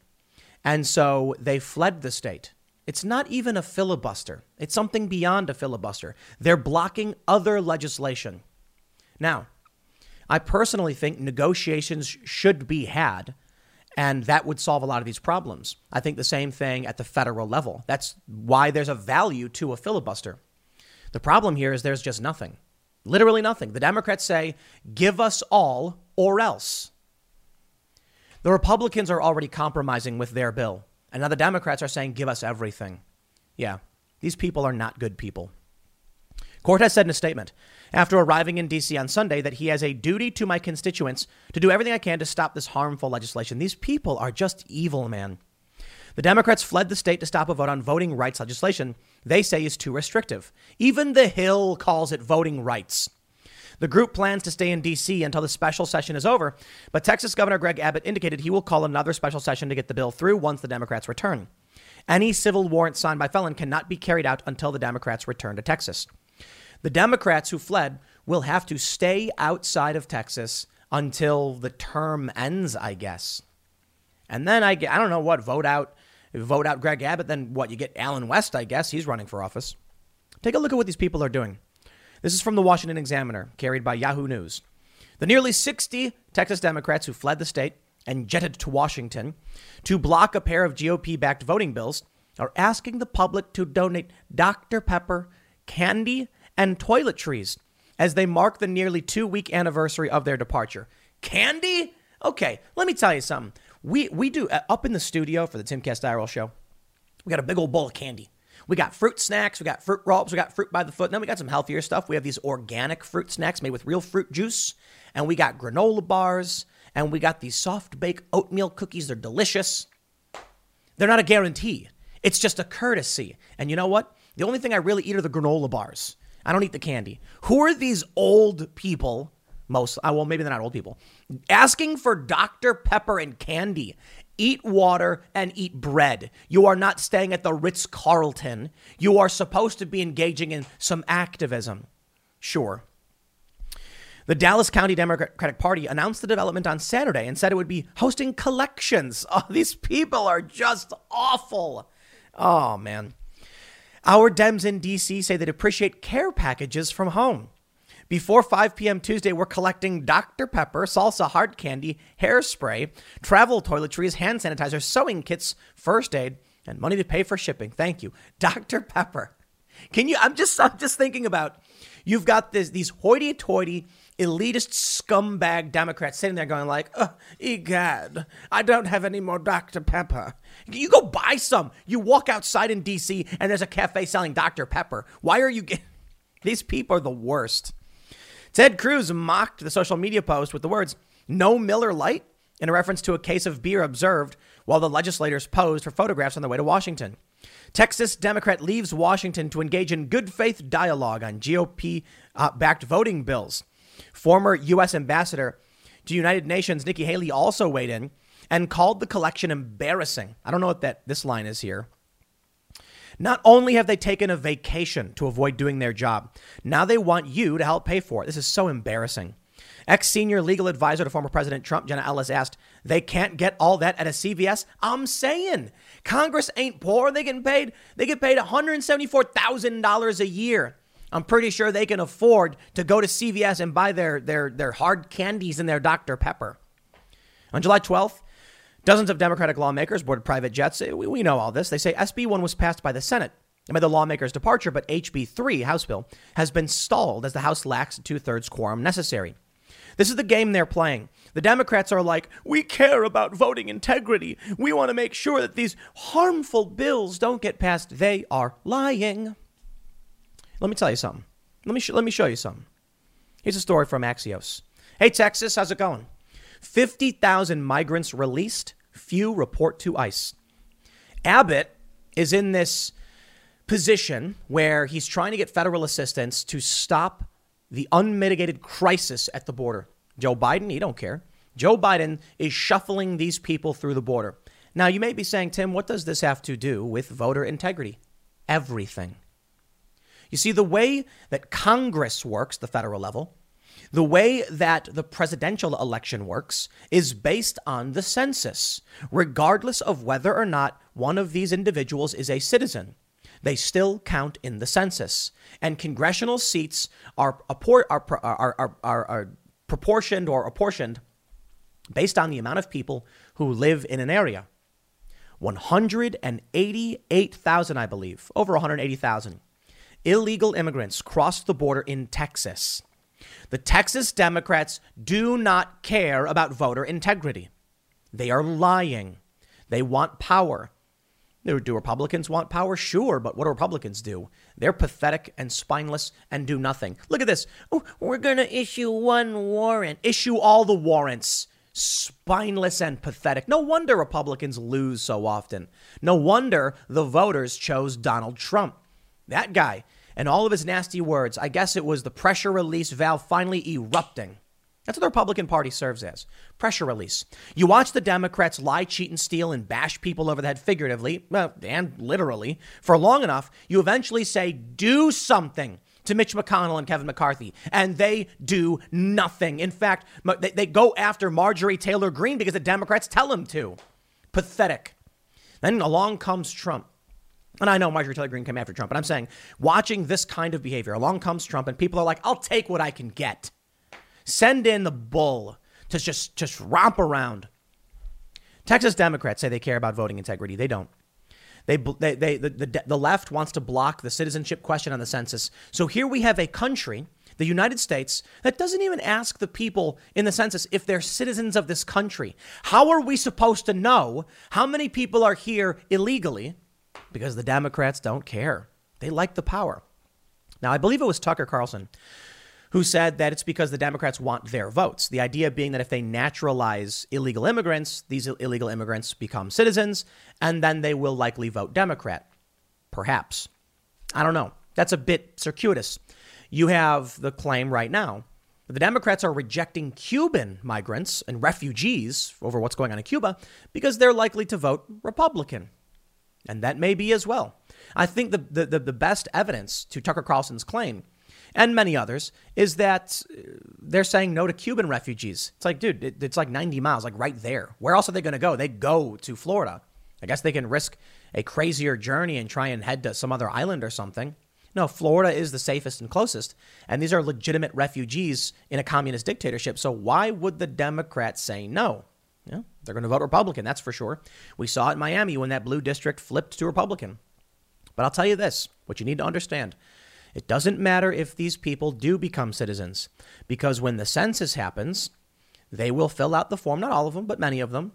and so they fled the state. It's not even a filibuster. It's something beyond a filibuster. They're blocking other legislation. Now, I personally think negotiations should be had and that would solve a lot of these problems. I think the same thing at the federal level. That's why there's a value to a filibuster. The problem here is there's just nothing. Literally nothing. The Democrats say, give us all or else. The Republicans are already compromising with their bill. And now the Democrats are saying, give us everything. Yeah, these people are not good people. Cortez said in a statement after arriving in D.C. on Sunday that he has a duty to my constituents to do everything I can to stop this harmful legislation. These people are just evil, man. The Democrats fled the state to stop a vote on voting rights legislation they say is too restrictive. Even The Hill calls it voting rights. The group plans to stay in D.C. until the special session is over, but Texas Governor Greg Abbott indicated he will call another special session to get the bill through once the Democrats return. Any civil warrant signed by Phelan cannot be carried out until the Democrats return to Texas. The Democrats who fled will have to stay outside of Texas until the term ends, I guess. And then I, I don't know what, vote out, vote out Greg Abbott. Then what, you get Allen West, I guess. He's running for office. Take a look at what these people are doing. This is from the Washington Examiner, carried by Yahoo News. The nearly 60 Texas Democrats who fled the state and jetted to Washington to block a pair of GOP backed voting bills are asking the public to donate Dr. Pepper, candy, and toiletries as they mark the nearly two week anniversary of their departure. Candy? Okay, let me tell you something. We, we do, uh, up in the studio for the Timcast IRL show, we got a big old bowl of candy. We got fruit snacks, we got fruit rolls, we got fruit by the foot. And then we got some healthier stuff. We have these organic fruit snacks made with real fruit juice. And we got granola bars. And we got these soft bake oatmeal cookies. They're delicious. They're not a guarantee, it's just a courtesy. And you know what? The only thing I really eat are the granola bars. I don't eat the candy. Who are these old people? Most, uh, well, maybe they're not old people, asking for Dr. Pepper and candy. Eat water and eat bread. You are not staying at the Ritz Carlton. You are supposed to be engaging in some activism. Sure. The Dallas County Democratic Party announced the development on Saturday and said it would be hosting collections. *laughs* Oh, these people are just awful. Oh, man. Our Dems in DC say they appreciate care packages from home. Before 5 p.m. Tuesday, we're collecting Dr. Pepper, salsa hard candy, hairspray, travel toiletries, hand sanitizer, sewing kits, first aid, and money to pay for shipping. Thank you. Dr. Pepper. Can you I'm just I'm just thinking about you've got this these hoity-toity elitist scumbag Democrats sitting there going like, oh, egad, I don't have any more Dr. Pepper. You go buy some. You walk outside in D.C. and there's a cafe selling Dr. Pepper. Why are you getting... *laughs* These people are the worst. Ted Cruz mocked the social media post with the words, no Miller Lite, in a reference to a case of beer observed while the legislators posed for photographs on their way to Washington. Texas Democrat leaves Washington to engage in good faith dialogue on GOP uh, backed voting bills. Former U.S. Ambassador to United Nations Nikki Haley also weighed in and called the collection embarrassing. I don't know what that this line is here. Not only have they taken a vacation to avoid doing their job, now they want you to help pay for it. This is so embarrassing. Ex senior legal advisor to former President Trump, Jenna Ellis, asked, They can't get all that at a CVS? I'm saying Congress ain't poor. They get paid, they get paid $174,000 a year. I'm pretty sure they can afford to go to CVS and buy their, their, their hard candies and their Dr. Pepper. On July 12th, Dozens of Democratic lawmakers boarded private jets. Uh, we, we know all this. They say SB 1 was passed by the Senate by the lawmakers' departure, but HB 3, House bill, has been stalled as the House lacks two thirds quorum necessary. This is the game they're playing. The Democrats are like, we care about voting integrity. We want to make sure that these harmful bills don't get passed. They are lying. Let me tell you something. Let me, sh- let me show you something. Here's a story from Axios. Hey, Texas, how's it going? 50,000 migrants released, few report to ICE. Abbott is in this position where he's trying to get federal assistance to stop the unmitigated crisis at the border. Joe Biden, he don't care. Joe Biden is shuffling these people through the border. Now, you may be saying, Tim, what does this have to do with voter integrity? Everything. You see, the way that Congress works, the federal level, the way that the presidential election works is based on the census, regardless of whether or not one of these individuals is a citizen. They still count in the census. And congressional seats are, are, are, are, are proportioned or apportioned based on the amount of people who live in an area. 188,000, I believe, over 180,000 illegal immigrants crossed the border in Texas. The Texas Democrats do not care about voter integrity. They are lying. They want power. Do Republicans want power? Sure, but what do Republicans do? They're pathetic and spineless and do nothing. Look at this. We're going to issue one warrant. Issue all the warrants. spineless and pathetic. No wonder Republicans lose so often. No wonder the voters chose Donald Trump. That guy and all of his nasty words, I guess it was the pressure release valve finally erupting. That's what the Republican Party serves as pressure release. You watch the Democrats lie, cheat, and steal and bash people over the head figuratively well, and literally for long enough, you eventually say, do something to Mitch McConnell and Kevin McCarthy, and they do nothing. In fact, they, they go after Marjorie Taylor Greene because the Democrats tell them to. Pathetic. Then along comes Trump. And I know Marjorie Taylor Greene came after Trump, but I'm saying watching this kind of behavior, along comes Trump, and people are like, I'll take what I can get. Send in the bull to just, just romp around. Texas Democrats say they care about voting integrity. They don't. They, they, they, the, the, the left wants to block the citizenship question on the census. So here we have a country, the United States, that doesn't even ask the people in the census if they're citizens of this country. How are we supposed to know how many people are here illegally? Because the Democrats don't care. They like the power. Now, I believe it was Tucker Carlson who said that it's because the Democrats want their votes. The idea being that if they naturalize illegal immigrants, these illegal immigrants become citizens, and then they will likely vote Democrat. Perhaps. I don't know. That's a bit circuitous. You have the claim right now the Democrats are rejecting Cuban migrants and refugees over what's going on in Cuba because they're likely to vote Republican. And that may be as well. I think the, the, the best evidence to Tucker Carlson's claim and many others, is that uh, they're saying no to Cuban refugees. It's like, dude, it, it's like 90 miles, like right there. Where else are they going to go? They go to Florida. I guess they can risk a crazier journey and try and head to some other island or something. No, Florida is the safest and closest. And these are legitimate refugees in a communist dictatorship. So why would the Democrats say no? Yeah, they're going to vote Republican, that's for sure. We saw it in Miami when that blue district flipped to Republican. But I'll tell you this what you need to understand it doesn't matter if these people do become citizens, because when the census happens, they will fill out the form, not all of them, but many of them,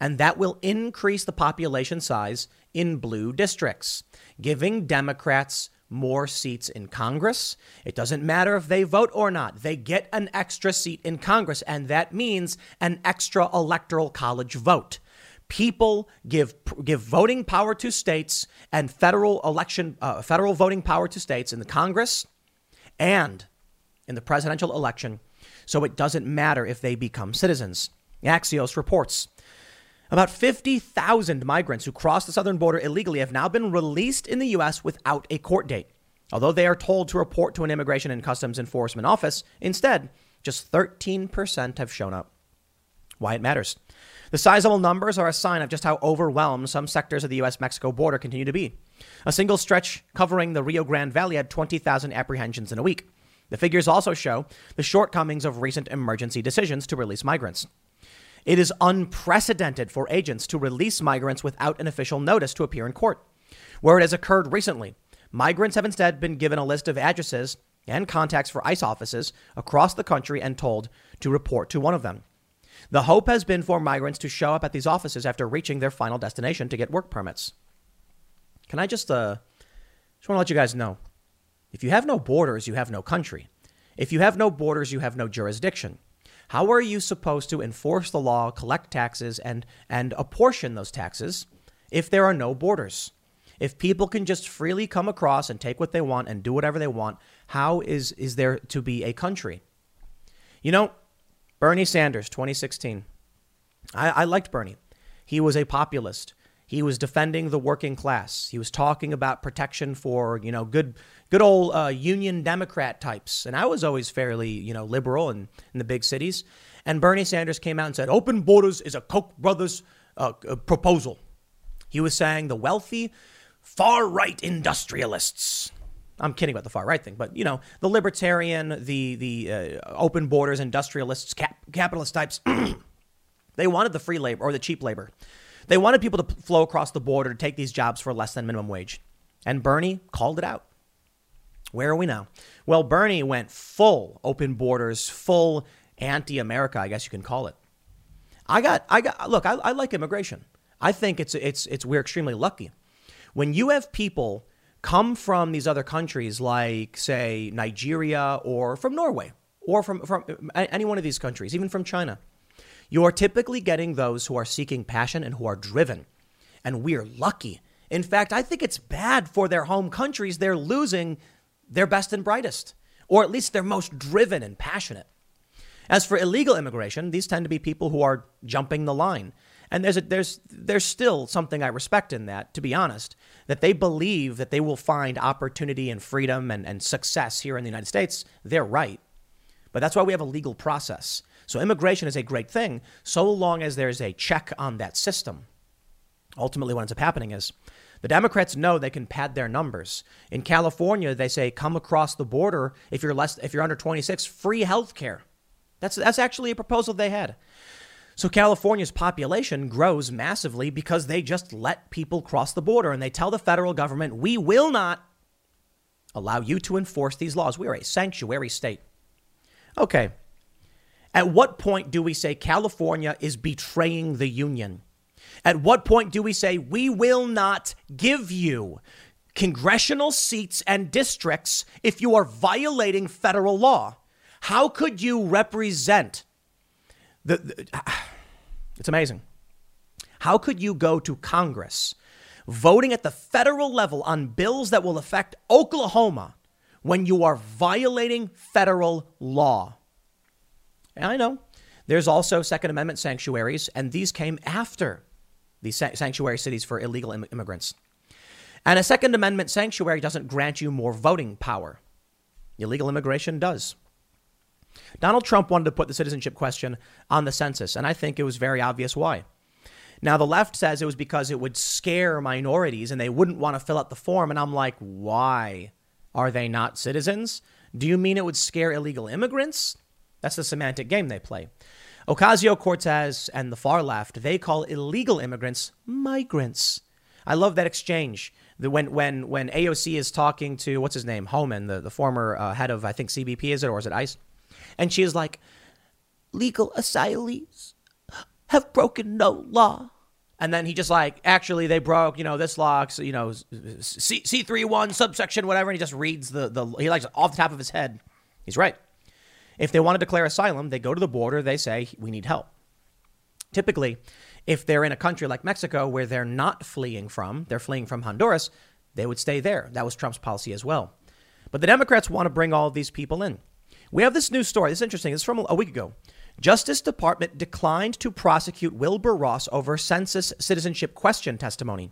and that will increase the population size in blue districts, giving Democrats more seats in Congress. It doesn't matter if they vote or not, they get an extra seat in Congress, and that means an extra electoral college vote. People give give voting power to states and federal election uh, federal voting power to states in the Congress and in the presidential election. So it doesn't matter if they become citizens. Axios reports about 50,000 migrants who crossed the southern border illegally have now been released in the U.S. without a court date. Although they are told to report to an immigration and customs enforcement office, instead, just 13% have shown up. Why it matters. The sizable numbers are a sign of just how overwhelmed some sectors of the U.S. Mexico border continue to be. A single stretch covering the Rio Grande Valley had 20,000 apprehensions in a week. The figures also show the shortcomings of recent emergency decisions to release migrants. It is unprecedented for agents to release migrants without an official notice to appear in court. Where it has occurred recently, migrants have instead been given a list of addresses and contacts for ICE offices across the country and told to report to one of them. The hope has been for migrants to show up at these offices after reaching their final destination to get work permits. Can I just, uh, just want to let you guys know if you have no borders, you have no country. If you have no borders, you have no jurisdiction. How are you supposed to enforce the law, collect taxes, and, and apportion those taxes if there are no borders? If people can just freely come across and take what they want and do whatever they want, how is, is there to be a country? You know, Bernie Sanders, 2016. I, I liked Bernie. He was a populist. He was defending the working class. He was talking about protection for, you know, good good old uh, union Democrat types. And I was always fairly, you know, liberal in, in the big cities. And Bernie Sanders came out and said, open borders is a Koch brothers uh, uh proposal. He was saying the wealthy, far right industrialists I'm kidding about the far right thing, but you know, the libertarian, the the uh, open borders, industrialists, cap- capitalist types, *clears throat* they wanted the free labor or the cheap labor. They wanted people to flow across the border to take these jobs for less than minimum wage. And Bernie called it out. Where are we now? Well, Bernie went full open borders, full anti-America, I guess you can call it. I got, I got. Look, I, I like immigration. I think it's it's it's we're extremely lucky when you have people come from these other countries, like, say, Nigeria or from Norway or from, from any one of these countries, even from China. You are typically getting those who are seeking passion and who are driven. And we're lucky. In fact, I think it's bad for their home countries. They're losing their best and brightest, or at least their most driven and passionate. As for illegal immigration, these tend to be people who are jumping the line. And there's, a, there's, there's still something I respect in that, to be honest, that they believe that they will find opportunity and freedom and, and success here in the United States. They're right. But that's why we have a legal process. So immigration is a great thing so long as there's a check on that system. Ultimately, what ends up happening is the Democrats know they can pad their numbers. In California, they say come across the border if you're less if you're under 26, free health care. That's that's actually a proposal they had. So California's population grows massively because they just let people cross the border and they tell the federal government, "We will not allow you to enforce these laws. We are a sanctuary state." Okay. At what point do we say California is betraying the union? At what point do we say we will not give you congressional seats and districts if you are violating federal law? How could you represent the, the *sighs* It's amazing. How could you go to Congress voting at the federal level on bills that will affect Oklahoma when you are violating federal law? And I know there's also Second Amendment sanctuaries, and these came after these sanctuary cities for illegal immigrants. And a Second Amendment sanctuary doesn't grant you more voting power. Illegal immigration does. Donald Trump wanted to put the citizenship question on the census, and I think it was very obvious why. Now, the left says it was because it would scare minorities and they wouldn't want to fill out the form. And I'm like, why? Are they not citizens? Do you mean it would scare illegal immigrants? That's the semantic game they play. Ocasio Cortez and the far left, they call illegal immigrants migrants. I love that exchange. The, when, when, when AOC is talking to, what's his name? Homan, the, the former uh, head of, I think, CBP, is it, or is it ICE? And she is like, legal asylees have broken no law. And then he just like, actually, they broke, you know, this law, you know, C C three one subsection whatever, and he just reads the the he likes off the top of his head. He's right. If they want to declare asylum, they go to the border, they say, we need help. Typically, if they're in a country like Mexico where they're not fleeing from, they're fleeing from Honduras, they would stay there. That was Trump's policy as well. But the Democrats want to bring all these people in. We have this news story. This is interesting. It's from a week ago. Justice Department declined to prosecute Wilbur Ross over census citizenship question testimony.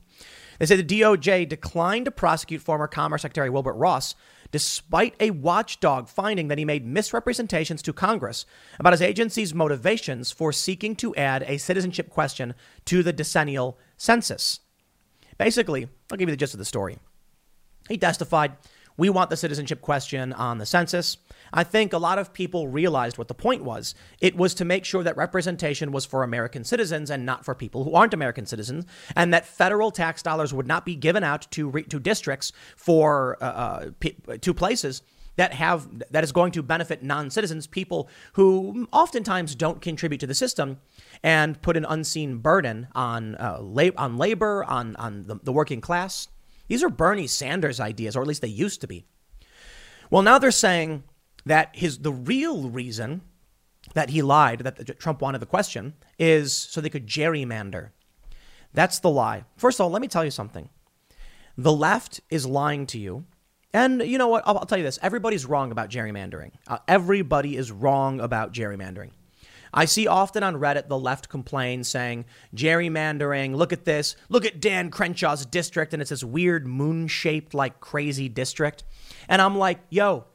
They say the DOJ declined to prosecute former Commerce Secretary Wilbur Ross despite a watchdog finding that he made misrepresentations to Congress about his agency's motivations for seeking to add a citizenship question to the decennial census. Basically, I'll give you the gist of the story. He testified, We want the citizenship question on the census. I think a lot of people realized what the point was. It was to make sure that representation was for American citizens and not for people who aren't American citizens, and that federal tax dollars would not be given out to re- to districts for uh, uh p- to places that have that is going to benefit non-citizens, people who oftentimes don't contribute to the system, and put an unseen burden on uh, lab- on labor, on on the, the working class. These are Bernie Sanders ideas, or at least they used to be. Well, now they're saying that his the real reason that he lied, that Trump wanted the question, is so they could gerrymander. That's the lie. First of all, let me tell you something. The left is lying to you. And you know what? I'll, I'll tell you this everybody's wrong about gerrymandering. Uh, everybody is wrong about gerrymandering. I see often on Reddit the left complain saying, gerrymandering, look at this, look at Dan Crenshaw's district, and it's this weird moon shaped, like crazy district. And I'm like, yo,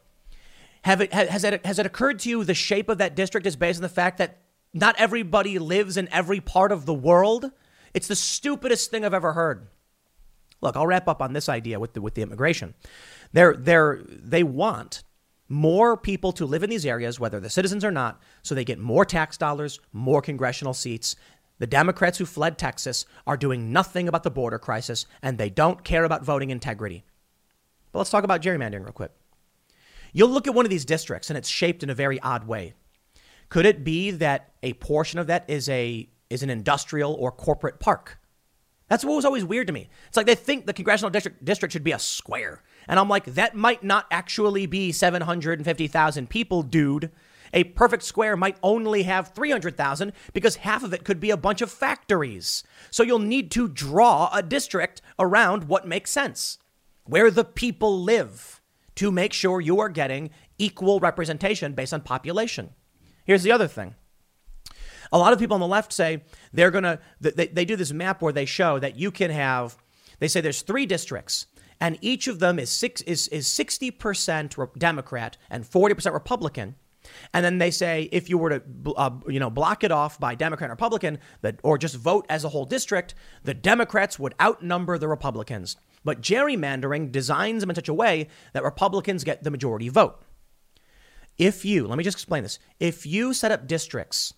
have it, has, it, has it occurred to you the shape of that district is based on the fact that not everybody lives in every part of the world? It's the stupidest thing I've ever heard. Look, I'll wrap up on this idea with the, with the immigration. They're, they're, they want more people to live in these areas, whether the citizens or not, so they get more tax dollars, more congressional seats. The Democrats who fled Texas are doing nothing about the border crisis, and they don't care about voting integrity. But let's talk about gerrymandering real quick. You'll look at one of these districts and it's shaped in a very odd way. Could it be that a portion of that is a is an industrial or corporate park? That's what was always weird to me. It's like they think the congressional district district should be a square. And I'm like, that might not actually be 750,000 people, dude. A perfect square might only have 300,000 because half of it could be a bunch of factories. So you'll need to draw a district around what makes sense, where the people live, to make sure you are getting equal representation based on population. Here's the other thing. A lot of people on the left say they're going to, they, they do this map where they show that you can have, they say there's three districts and each of them is six is is 60% Democrat and 40% Republican. And then they say if you were to uh, you know block it off by Democrat and Republican that or just vote as a whole district, the Democrats would outnumber the Republicans. But gerrymandering designs them in such a way that Republicans get the majority vote. If you, let me just explain this. If you set up districts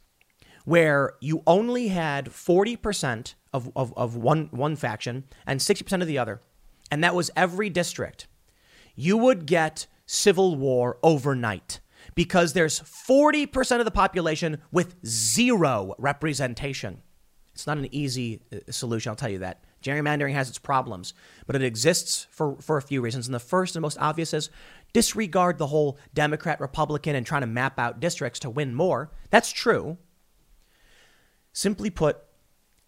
where you only had 40% of, of, of one, one faction and 60% of the other, and that was every district, you would get civil war overnight because there's 40% of the population with zero representation. It's not an easy uh, solution, I'll tell you that. Gerrymandering has its problems, but it exists for, for a few reasons. And the first and most obvious is disregard the whole Democrat, Republican, and trying to map out districts to win more. That's true. Simply put,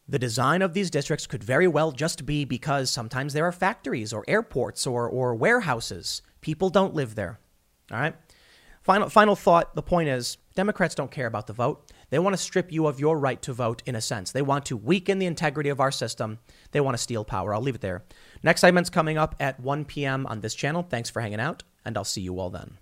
the design of these districts could very well just be because sometimes there are factories or airports or, or warehouses. People don't live there. All right. Final, final thought the point is Democrats don't care about the vote. They want to strip you of your right to vote in a sense. They want to weaken the integrity of our system. They want to steal power. I'll leave it there. Next segment's coming up at 1 p.m. on this channel. Thanks for hanging out, and I'll see you all then.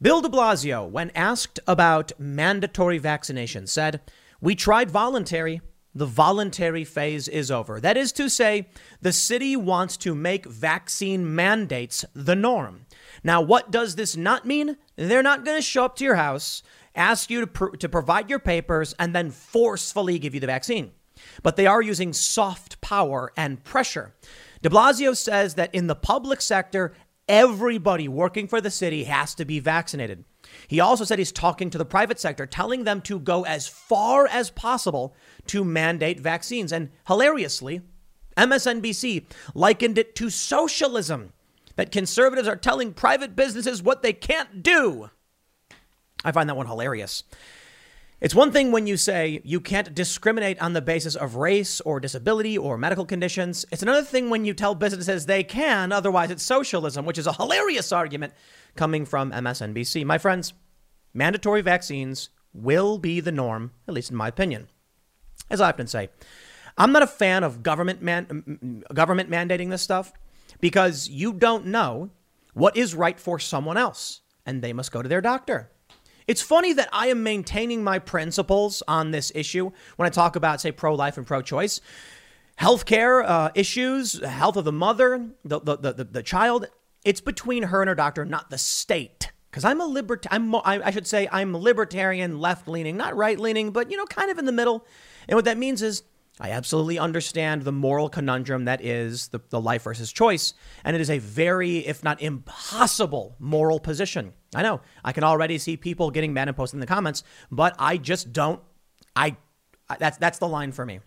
Bill de Blasio, when asked about mandatory vaccination, said, we tried voluntary. The voluntary phase is over. That is to say, the city wants to make vaccine mandates the norm. Now, what does this not mean? They're not going to show up to your house, ask you to, pr- to provide your papers, and then forcefully give you the vaccine. But they are using soft power and pressure. De Blasio says that in the public sector, everybody working for the city has to be vaccinated. He also said he's talking to the private sector, telling them to go as far as possible to mandate vaccines. And hilariously, MSNBC likened it to socialism, that conservatives are telling private businesses what they can't do. I find that one hilarious. It's one thing when you say you can't discriminate on the basis of race or disability or medical conditions. It's another thing when you tell businesses they can, otherwise, it's socialism, which is a hilarious argument coming from MSNBC. My friends, mandatory vaccines will be the norm, at least in my opinion. As I often say, I'm not a fan of government man, government mandating this stuff because you don't know what is right for someone else, and they must go to their doctor. It's funny that I am maintaining my principles on this issue when I talk about, say, pro life and pro choice. Healthcare uh, issues, health of the mother, the, the, the, the child, it's between her and her doctor, not the state. Because I'm a libert, I'm, I should say, I'm libertarian, left leaning, not right leaning, but you know, kind of in the middle. And what that means is I absolutely understand the moral conundrum that is the, the life versus choice. And it is a very, if not impossible, moral position. I know I can already see people getting mad and posting in the comments, but I just don't. I that's that's the line for me.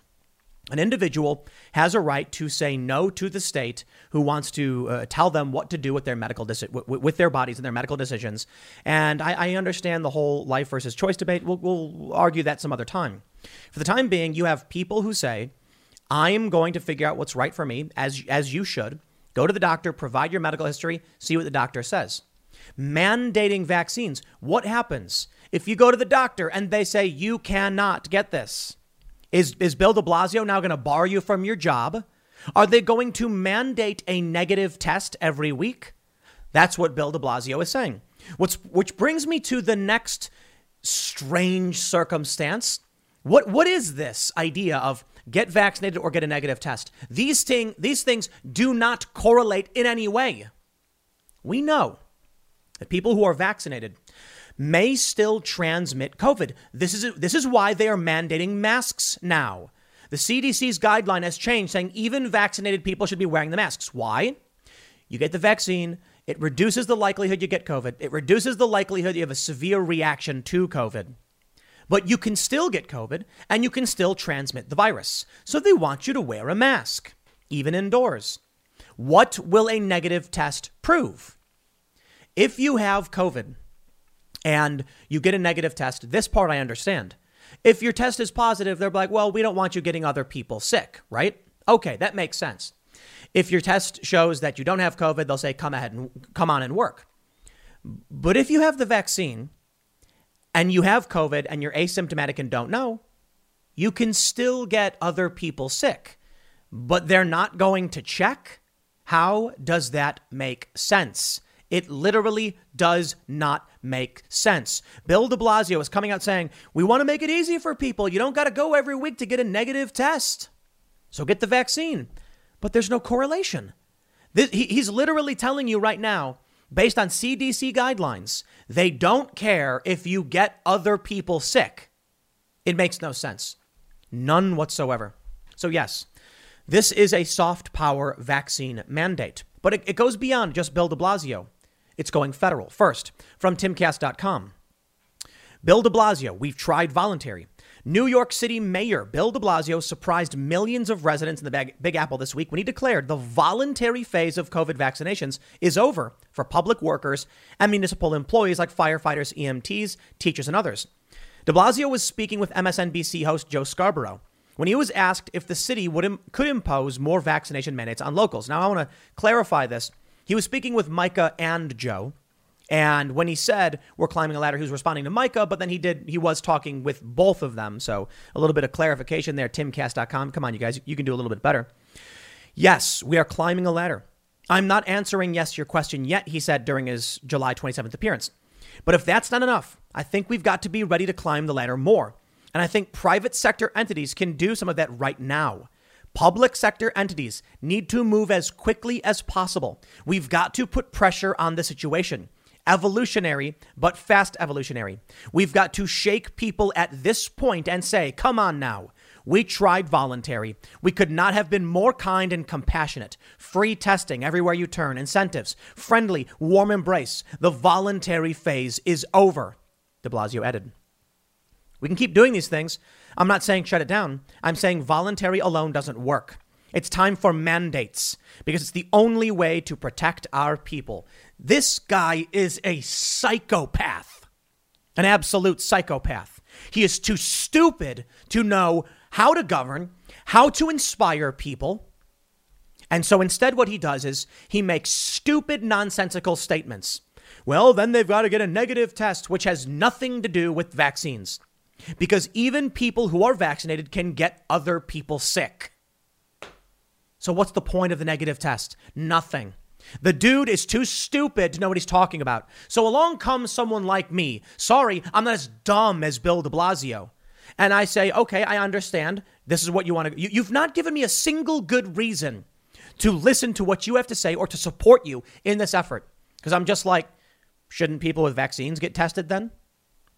An individual has a right to say no to the state who wants to uh, tell them what to do with their medical deci- with their bodies and their medical decisions. And I, I understand the whole life versus choice debate. We'll, we'll argue that some other time. For the time being, you have people who say, I am going to figure out what's right for me, as, as you should. Go to the doctor, provide your medical history, see what the doctor says. Mandating vaccines. What happens if you go to the doctor and they say you cannot get this? Is, is Bill de Blasio now going to bar you from your job? Are they going to mandate a negative test every week? That's what Bill de Blasio is saying. What's, which brings me to the next strange circumstance what what is this idea of get vaccinated or get a negative test? These thing these things do not correlate in any way. We know that people who are vaccinated may still transmit COVID. This is this is why they are mandating masks now. The CDC's guideline has changed saying even vaccinated people should be wearing the masks. Why? You get the vaccine, it reduces the likelihood you get COVID. It reduces the likelihood you have a severe reaction to COVID. But you can still get COVID and you can still transmit the virus. So they want you to wear a mask, even indoors. What will a negative test prove? If you have COVID and you get a negative test, this part I understand. If your test is positive, they're like, well, we don't want you getting other people sick, right? Okay, that makes sense. If your test shows that you don't have COVID, they'll say, come ahead and come on and work. But if you have the vaccine and you have COVID and you're asymptomatic and don't know, you can still get other people sick, but they're not going to check. How does that make sense? It literally does not make sense. Bill de Blasio is coming out saying, We want to make it easy for people. You don't got to go every week to get a negative test. So get the vaccine. But there's no correlation. This, he, he's literally telling you right now, based on CDC guidelines, they don't care if you get other people sick. It makes no sense. None whatsoever. So, yes, this is a soft power vaccine mandate, but it, it goes beyond just Bill de Blasio. It's going federal. First, from timcast.com. Bill de Blasio, we've tried voluntary. New York City Mayor Bill de Blasio surprised millions of residents in the Big Apple this week when he declared the voluntary phase of COVID vaccinations is over for public workers and municipal employees like firefighters, EMTs, teachers, and others. De Blasio was speaking with MSNBC host Joe Scarborough when he was asked if the city would Im- could impose more vaccination mandates on locals. Now, I want to clarify this. He was speaking with Mika and Joe. And when he said we're climbing a ladder, he was responding to Mika, but then he did he was talking with both of them. So a little bit of clarification there. Timcast.com. Come on, you guys, you can do a little bit better. Yes, we are climbing a ladder. I'm not answering yes to your question yet, he said during his July 27th appearance. But if that's not enough, I think we've got to be ready to climb the ladder more. And I think private sector entities can do some of that right now. Public sector entities need to move as quickly as possible. We've got to put pressure on the situation. Evolutionary, but fast evolutionary. We've got to shake people at this point and say, come on now. We tried voluntary. We could not have been more kind and compassionate. Free testing everywhere you turn, incentives, friendly, warm embrace. The voluntary phase is over, de Blasio added. We can keep doing these things. I'm not saying shut it down. I'm saying voluntary alone doesn't work. It's time for mandates because it's the only way to protect our people. This guy is a psychopath, an absolute psychopath. He is too stupid to know how to govern, how to inspire people. And so instead, what he does is he makes stupid, nonsensical statements. Well, then they've got to get a negative test, which has nothing to do with vaccines because even people who are vaccinated can get other people sick. So, what's the point of the negative test? Nothing. The dude is too stupid to know what he's talking about. So, along comes someone like me. Sorry, I'm not as dumb as Bill de Blasio. And I say, okay, I understand. This is what you want to. You, you've not given me a single good reason to listen to what you have to say or to support you in this effort. Because I'm just like, shouldn't people with vaccines get tested then?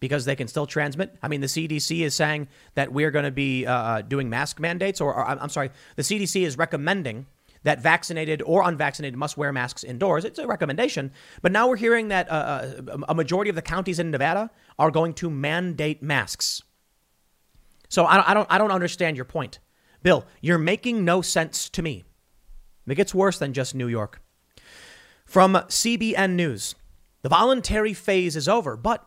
because they can still transmit. I mean, the CDC is saying that we're going to be uh, uh, doing mask mandates, or, or, I'm sorry, the CDC is recommending that vaccinated or unvaccinated must wear masks indoors. It's a recommendation. But now we're hearing that uh, uh a majority of the counties in Nevada are going to mandate masks. So I, I don't, I don't understand your point. Bill, you're making no sense to me. It gets worse than just New York. From CBN News, the voluntary phase is over, but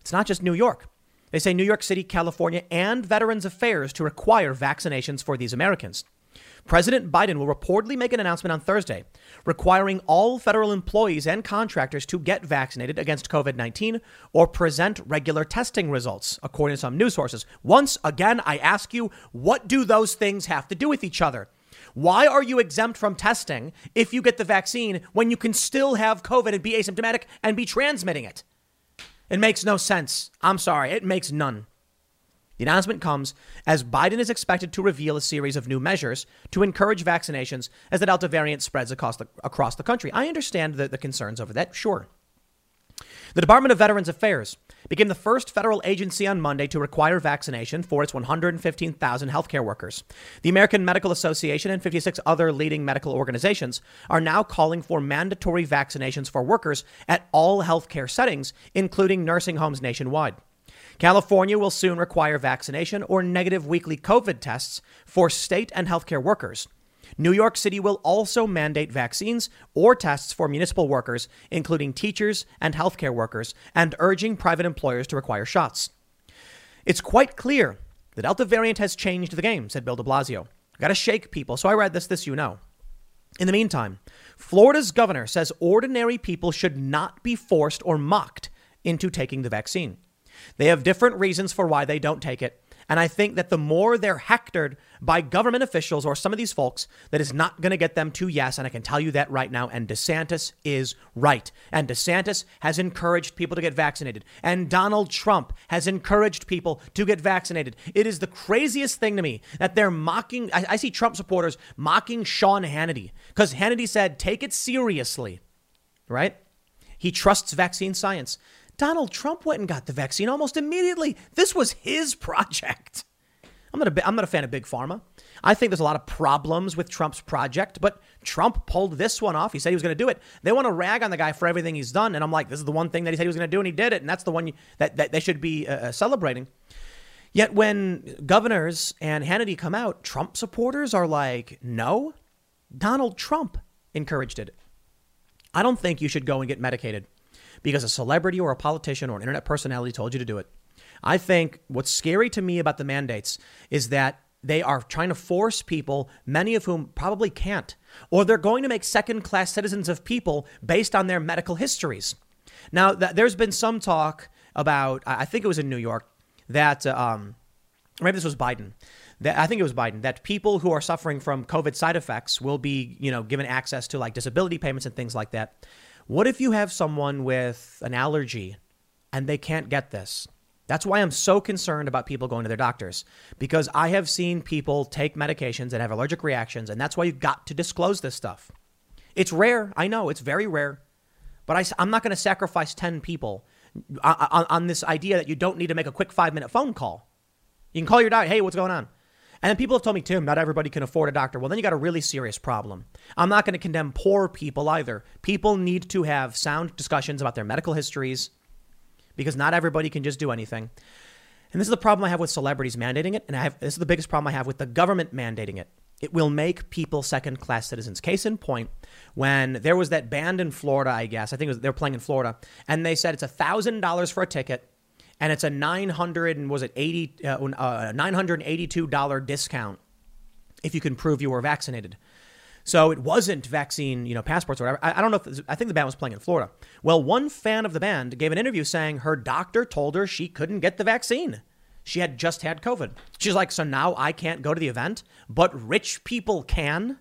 it's not just New York. They say New York City, California, and Veterans Affairs to require vaccinations for these Americans. President Biden will reportedly make an announcement on Thursday requiring all federal employees and contractors to get vaccinated against COVID 19 or present regular testing results, according to some news sources. Once again, I ask you, what do those things have to do with each other? Why are you exempt from testing if you get the vaccine when you can still have COVID and be asymptomatic and be transmitting it? It makes no sense. I'm sorry, it makes none. The announcement comes as Biden is expected to reveal a series of new measures to encourage vaccinations as the Delta variant spreads across the, across the country. I understand the, the concerns over that, sure. The Department of Veterans Affairs became the first federal agency on Monday to require vaccination for its 115,000 healthcare workers. The American Medical Association and 56 other leading medical organizations are now calling for mandatory vaccinations for workers at all healthcare settings, including nursing homes nationwide. California will soon require vaccination or negative weekly COVID tests for state and healthcare workers. New York City will also mandate vaccines or tests for municipal workers, including teachers and healthcare workers, and urging private employers to require shots. It's quite clear the Delta variant has changed the game, said Bill de Blasio. Got to shake people. So I read this, this you know. In the meantime, Florida's governor says ordinary people should not be forced or mocked into taking the vaccine. They have different reasons for why they don't take it, and I think that the more they're hectored by government officials or some of these folks, that is not going to get them to yes. And I can tell you that right now. And DeSantis is right. And DeSantis has encouraged people to get vaccinated. And Donald Trump has encouraged people to get vaccinated. It is the craziest thing to me that they're mocking. I, I see Trump supporters mocking Sean Hannity because Hannity said, take it seriously, right? He trusts vaccine science. Donald Trump went and got the vaccine almost immediately. This was his project. I'm not, a, I'm not a fan of Big Pharma. I think there's a lot of problems with Trump's project, but Trump pulled this one off. He said he was going to do it. They want to rag on the guy for everything he's done. And I'm like, this is the one thing that he said he was going to do, and he did it. And that's the one that, that they should be uh, uh, celebrating. Yet when governors and Hannity come out, Trump supporters are like, no, Donald Trump encouraged it. I don't think you should go and get medicated because a celebrity or a politician or an internet personality told you to do it. I think what's scary to me about the mandates is that they are trying to force people, many of whom probably can't, or they're going to make second class citizens of people based on their medical histories. Now, th- there's been some talk about, I think it was in New York, that, um, maybe this was Biden. That, I think it was Biden that people who are suffering from COVID side effects will be, you know, given access to like disability payments and things like that. What if you have someone with an allergy and they can't get this? That's why I'm so concerned about people going to their doctors because I have seen people take medications and have allergic reactions, and that's why you've got to disclose this stuff. It's rare, I know, it's very rare, but I, am not going to sacrifice 10 people on, on, this idea that you don't need to make a quick five minute phone call. You can call your doctor, hey, what's going on? And then people have told me, Tim, not everybody can afford a doctor. Well, then you got a really serious problem. I'm not going to condemn poor people either. People need to have sound discussions about their medical histories because not everybody can just do anything. And this is the problem I have with celebrities mandating it. And I have, this is the biggest problem I have with the government mandating it. It will make people second class citizens. Case in point, when there was that band in Florida, I guess, I think was, they were playing in Florida, and they said it's $1,000 for a ticket and it's a 900 and was it 80 uh, uh, $982 discount if you can prove you were vaccinated. So it wasn't vaccine, you know, passports or whatever. I, I don't know if I think the band was playing in Florida. Well, one fan of the band gave an interview saying her doctor told her she couldn't get the vaccine. She had just had COVID. She's like, so now I can't go to the event, but rich people can.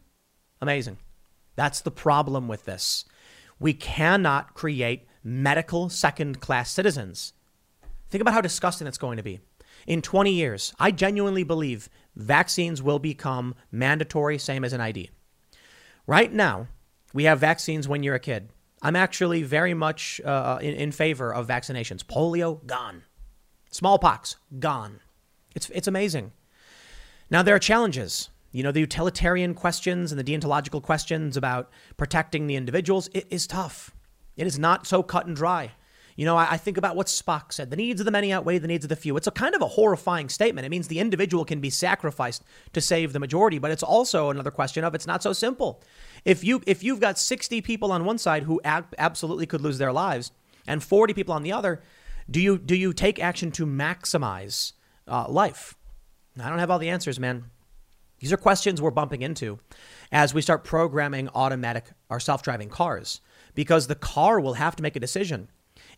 Amazing. That's the problem with this. We cannot create medical second class citizens. Think about how disgusting it's going to be. In 20 years, I genuinely believe vaccines will become mandatory, same as an ID. Right now, we have vaccines when you're a kid. I'm actually very much uh, in, in favor of vaccinations. Polio, gone. Smallpox, gone. It's, it's amazing. Now, there are challenges. You know, the utilitarian questions and the deontological questions about protecting the individuals. It is tough. It is not so cut and dry. You know, I, I, think about what Spock said the needs of the many outweigh the needs of the few. It's a kind of a horrifying statement. It means the individual can be sacrificed to save the majority, but it's also another question of it's not so simple. If, you, if you've got 60 people on one side who ab- absolutely could lose their lives and 40 people on the other, do you, do you take action to maximize uh, life? I don't have all the answers, man. These are questions we're bumping into as we start programming automatic or self driving cars because the car will have to make a decision.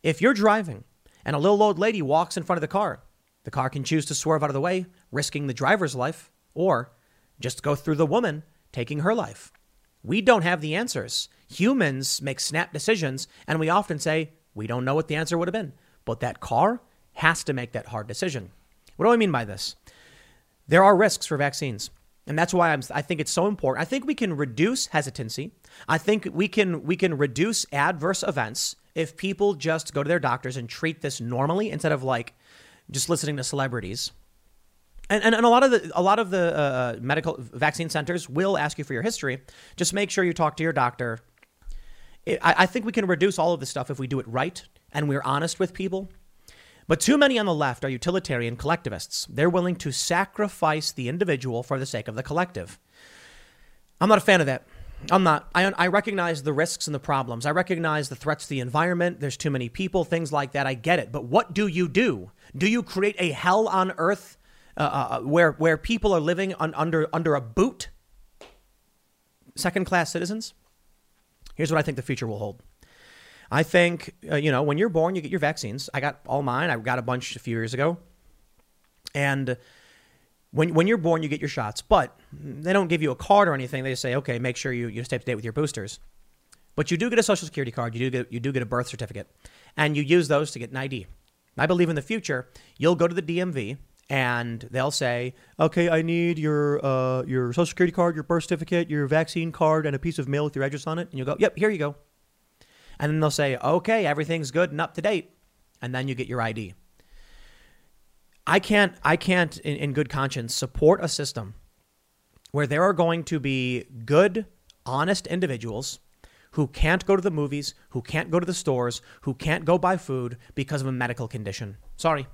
If you're driving and a little old lady walks in front of the car, the car can choose to swerve out of the way, risking the driver's life, or just go through the woman, taking her life. We don't have the answers. Humans make snap decisions, and we often say, we don't know what the answer would have been. But that car has to make that hard decision. What do I mean by this? There are risks for vaccines. And that's why I'm, I think it's so important. I think we can reduce hesitancy. I think we can we can reduce adverse events if people just go to their doctors and treat this normally instead of like just listening to celebrities. And, and, and a lot of the a lot of the uh, uh, medical vaccine centers will ask you for your history. Just make sure you talk to your doctor. It, I, I think we can reduce all of this stuff if we do it right and we're honest with people. But too many on the left are utilitarian collectivists. They're willing to sacrifice the individual for the sake of the collective. I'm not a fan of that. I'm not. I, I recognize the risks and the problems. I recognize the threats to the environment. There's too many people, things like that. I get it. But what do you do? Do you create a hell on earth uh, uh, uh where where people are living under under a boot? Second class citizens. Here's what I think the future will hold. I think uh, you know when you're born, you get your vaccines. I got all mine. I got a bunch a few years ago, and when, when you're born, you get your shots, but they don't give you a card or anything. They just say, okay, make sure you, you stay up to date with your boosters. But you do get a social security card, you do get, you do get a birth certificate, and you use those to get an ID. I believe in the future, you'll go to the DMV and they'll say, okay, I need your, uh, your social security card, your birth certificate, your vaccine card, and a piece of mail with your address on it. And you'll go, yep, here you go. And then they'll say, okay, everything's good and up to date. And then you get your ID. I can't, I can't, in, in good conscience, support a system where there are going to be good, honest individuals who can't go to the movies, who can't go to the stores, who can't go buy food because of a medical condition. Sorry.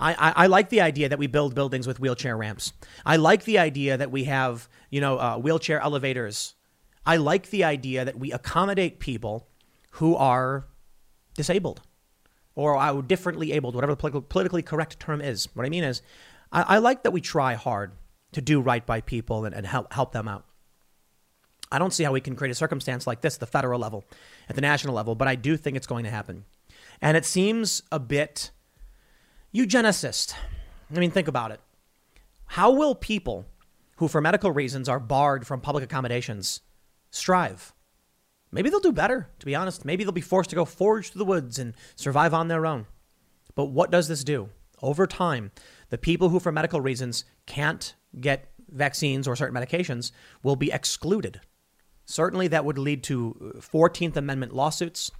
I, I, I, like the idea that we build buildings with wheelchair ramps. I like the idea that we have, you know, uh, wheelchair elevators. I like the idea that we accommodate people who are disabled or I would differently abled, whatever the politically correct term is. What I mean is, I, I like that we try hard to do right by people and, and help, help them out. I don't see how we can create a circumstance like this at the federal level, at the national level, but I do think it's going to happen. And it seems a bit eugenicist. I mean, think about it. How will people who, for medical reasons, are barred from public accommodations strive? Maybe they'll do better, to be honest. Maybe they'll be forced to go forage through the woods and survive on their own. But what does this do? Over time, the people who, for medical reasons, can't get vaccines or certain medications will be excluded. Certainly, that would lead to 14th uh, Amendment lawsuits.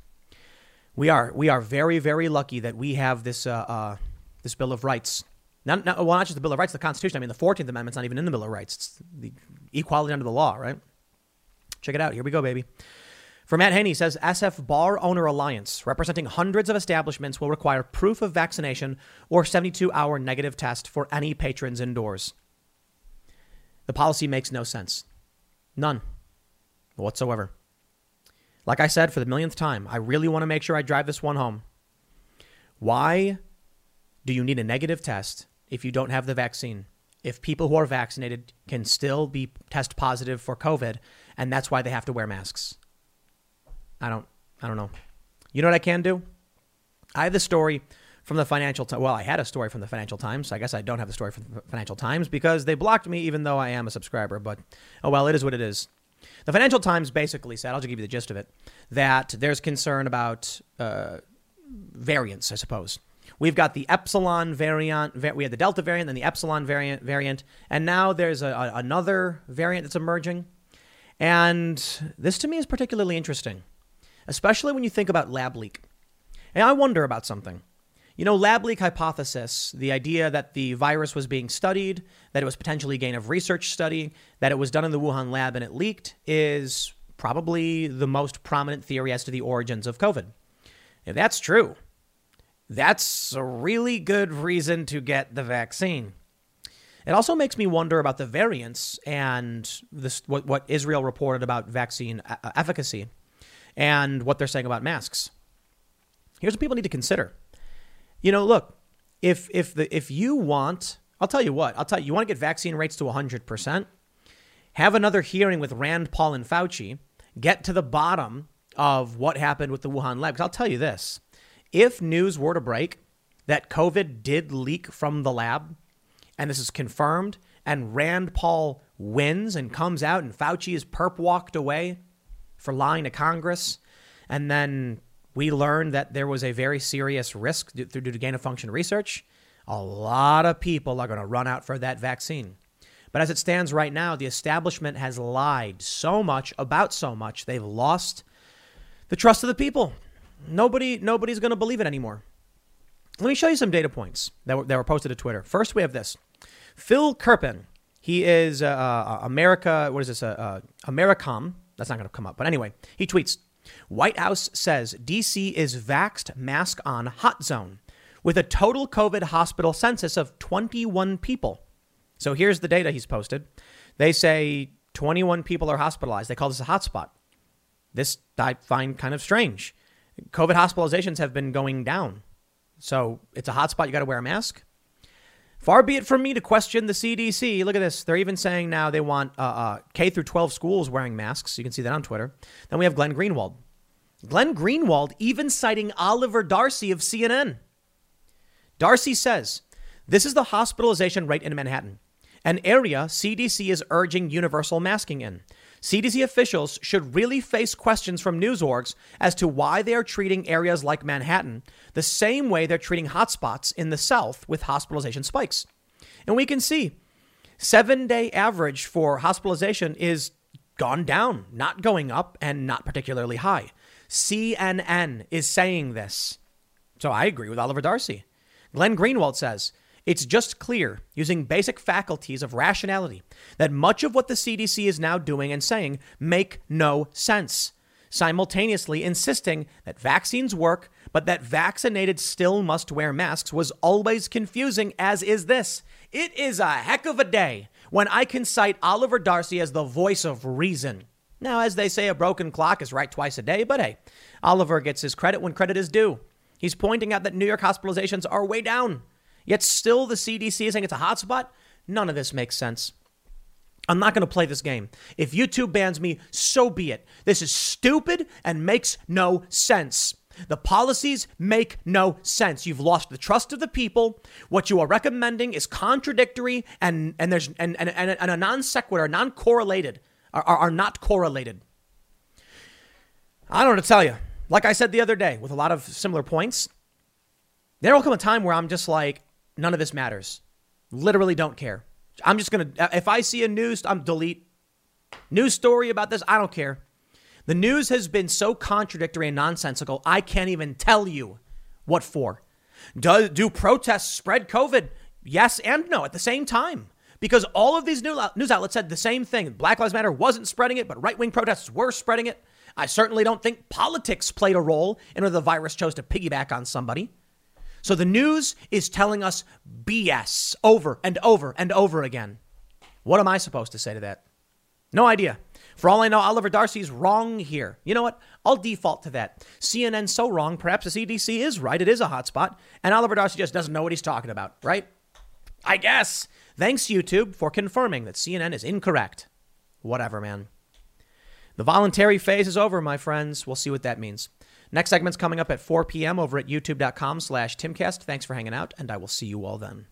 We are we are very very lucky that we have this uh, uh, this Bill of Rights. Not, not, well, not just the Bill of Rights, the Constitution. I mean, the 14th Amendment's not even in the Bill of Rights. It's the equality under the law, right? Check it out. Here we go, baby. For Matt Haney says SF Bar Owner Alliance, representing hundreds of establishments, will require proof of vaccination or 72 hour negative test for any patrons indoors. The policy makes no sense. None whatsoever. Like I said for the millionth time, I really want to make sure I drive this one home. Why do you need a negative test if you don't have the vaccine? If people who are vaccinated can still be test positive for COVID, and that's why they have to wear masks. I don't I don't know. You know what I can do? I have the story from the Financial Times. Well, I had a story from the Financial Times. So I guess I don't have the story from the Financial Times because they blocked me, even though I am a subscriber. But oh well, it is what it is. The Financial Times basically said, I'll just give you the gist of it, that there's concern about uh, variants, I suppose. We've got the epsilon variant, we had the delta variant, then the epsilon variant, variant, and now there's a, a, another variant that's emerging. And this to me is particularly interesting especially when you think about lab leak. And I wonder about something. You know, lab leak hypothesis, the idea that the virus was being studied, that it was potentially gain of research study, that it was done in the Wuhan lab and it leaked, is probably the most prominent theory as to the origins of COVID. If that's true, that's a really good reason to get the vaccine. It also makes me wonder about the variants and this, what, what Israel reported about vaccine efficacy and what they're saying about masks. Here's what people need to consider. You know, look, if if the if you want, I'll tell you what, I'll tell you, you want to get vaccine rates to 100%, have another hearing with Rand Paul and Fauci, get to the bottom of what happened with the Wuhan lab. Because I'll tell you this, if news were to break that COVID did leak from the lab, and this is confirmed, and Rand Paul wins and comes out and Fauci is perp walked away, for lying to Congress. And then we learned that there was a very serious risk due, due to gain of function research. A lot of people are going to run out for that vaccine. But as it stands right now, the establishment has lied so much about so much, they've lost the trust of the people. Nobody, nobody's going to believe it anymore. Let me show you some data points that were, that were posted to Twitter. First, we have this Phil Kerpen. He is uh, uh America, what is this? Uh, uh, Americom, that's not going to come up. But anyway, he tweets White House says DC is vaxed mask on hot zone with a total COVID hospital census of 21 people. So here's the data he's posted. They say 21 people are hospitalized. They call this a hotspot. This I find kind of strange. COVID hospitalizations have been going down. So it's a hotspot. You got to wear a mask. Far be it from me to question the CDC. Look at this. They're even saying now they want uh, uh, K through 12 schools wearing masks. You can see that on Twitter. Then we have Glenn Greenwald. Glenn Greenwald even citing Oliver Darcy of CNN. Darcy says this is the hospitalization rate in Manhattan, an area CDC is urging universal masking in. CDC officials should really face questions from news orgs as to why they are treating areas like Manhattan the same way they're treating hotspots in the South with hospitalization spikes. And we can see seven day average for hospitalization is gone down, not going up, and not particularly high. CNN is saying this. So I agree with Oliver Darcy. Glenn Greenwald says it's just clear, using basic faculties of rationality, that much of what the CDC is now doing and saying make no sense, simultaneously insisting that vaccines work, but that vaccinated still must wear masks was always confusing, as is this. It is a heck of a day when I can cite Oliver Darcy as the voice of reason. Now, as they say, a broken clock is right twice a day, but hey, Oliver gets his credit when credit is due. He's pointing out that New York hospitalizations are way down. Yet still the CDC is saying it's a hotspot. None of this makes sense. I'm not going to play this game. If YouTube bans me, so be it. This is stupid and makes no sense. The policies make no sense. You've lost the trust of the people. What you are recommending is contradictory and, and there's and, and, and a non sequitur, non correlated, are, are, are not correlated. I don't know to tell you. Like I said the other day, with a lot of similar points, there will come a time where I'm just like, None of this matters. Literally don't care. I'm just going to, uh, if I see a news, I'm delete. News story about this, I don't care. The news has been so contradictory and nonsensical, I can't even tell you what for. Do, do protests spread COVID? Yes and no at the same time. Because all of these news outlets said the same thing. Black Lives Matter wasn't spreading it, but right wing protests were spreading it. I certainly don't think politics played a role in whether the virus chose to piggyback on somebody. So the news is telling us BS over and over and over again. What am I supposed to say to that? No idea. For all I know, Oliver Darcy's wrong here. You know what? I'll default to that. CNN's so wrong, perhaps the CDC is right. It is a hotspot. And Oliver Darcy just doesn't know what he's talking about, right? I guess. Thanks, YouTube, for confirming that CNN is incorrect. Whatever, man. The voluntary phase is over, my friends. We'll see what that means. Next segment's coming up at 4 p.m. over at youtube.com slash timcast. Thanks for hanging out, and I will see you all then.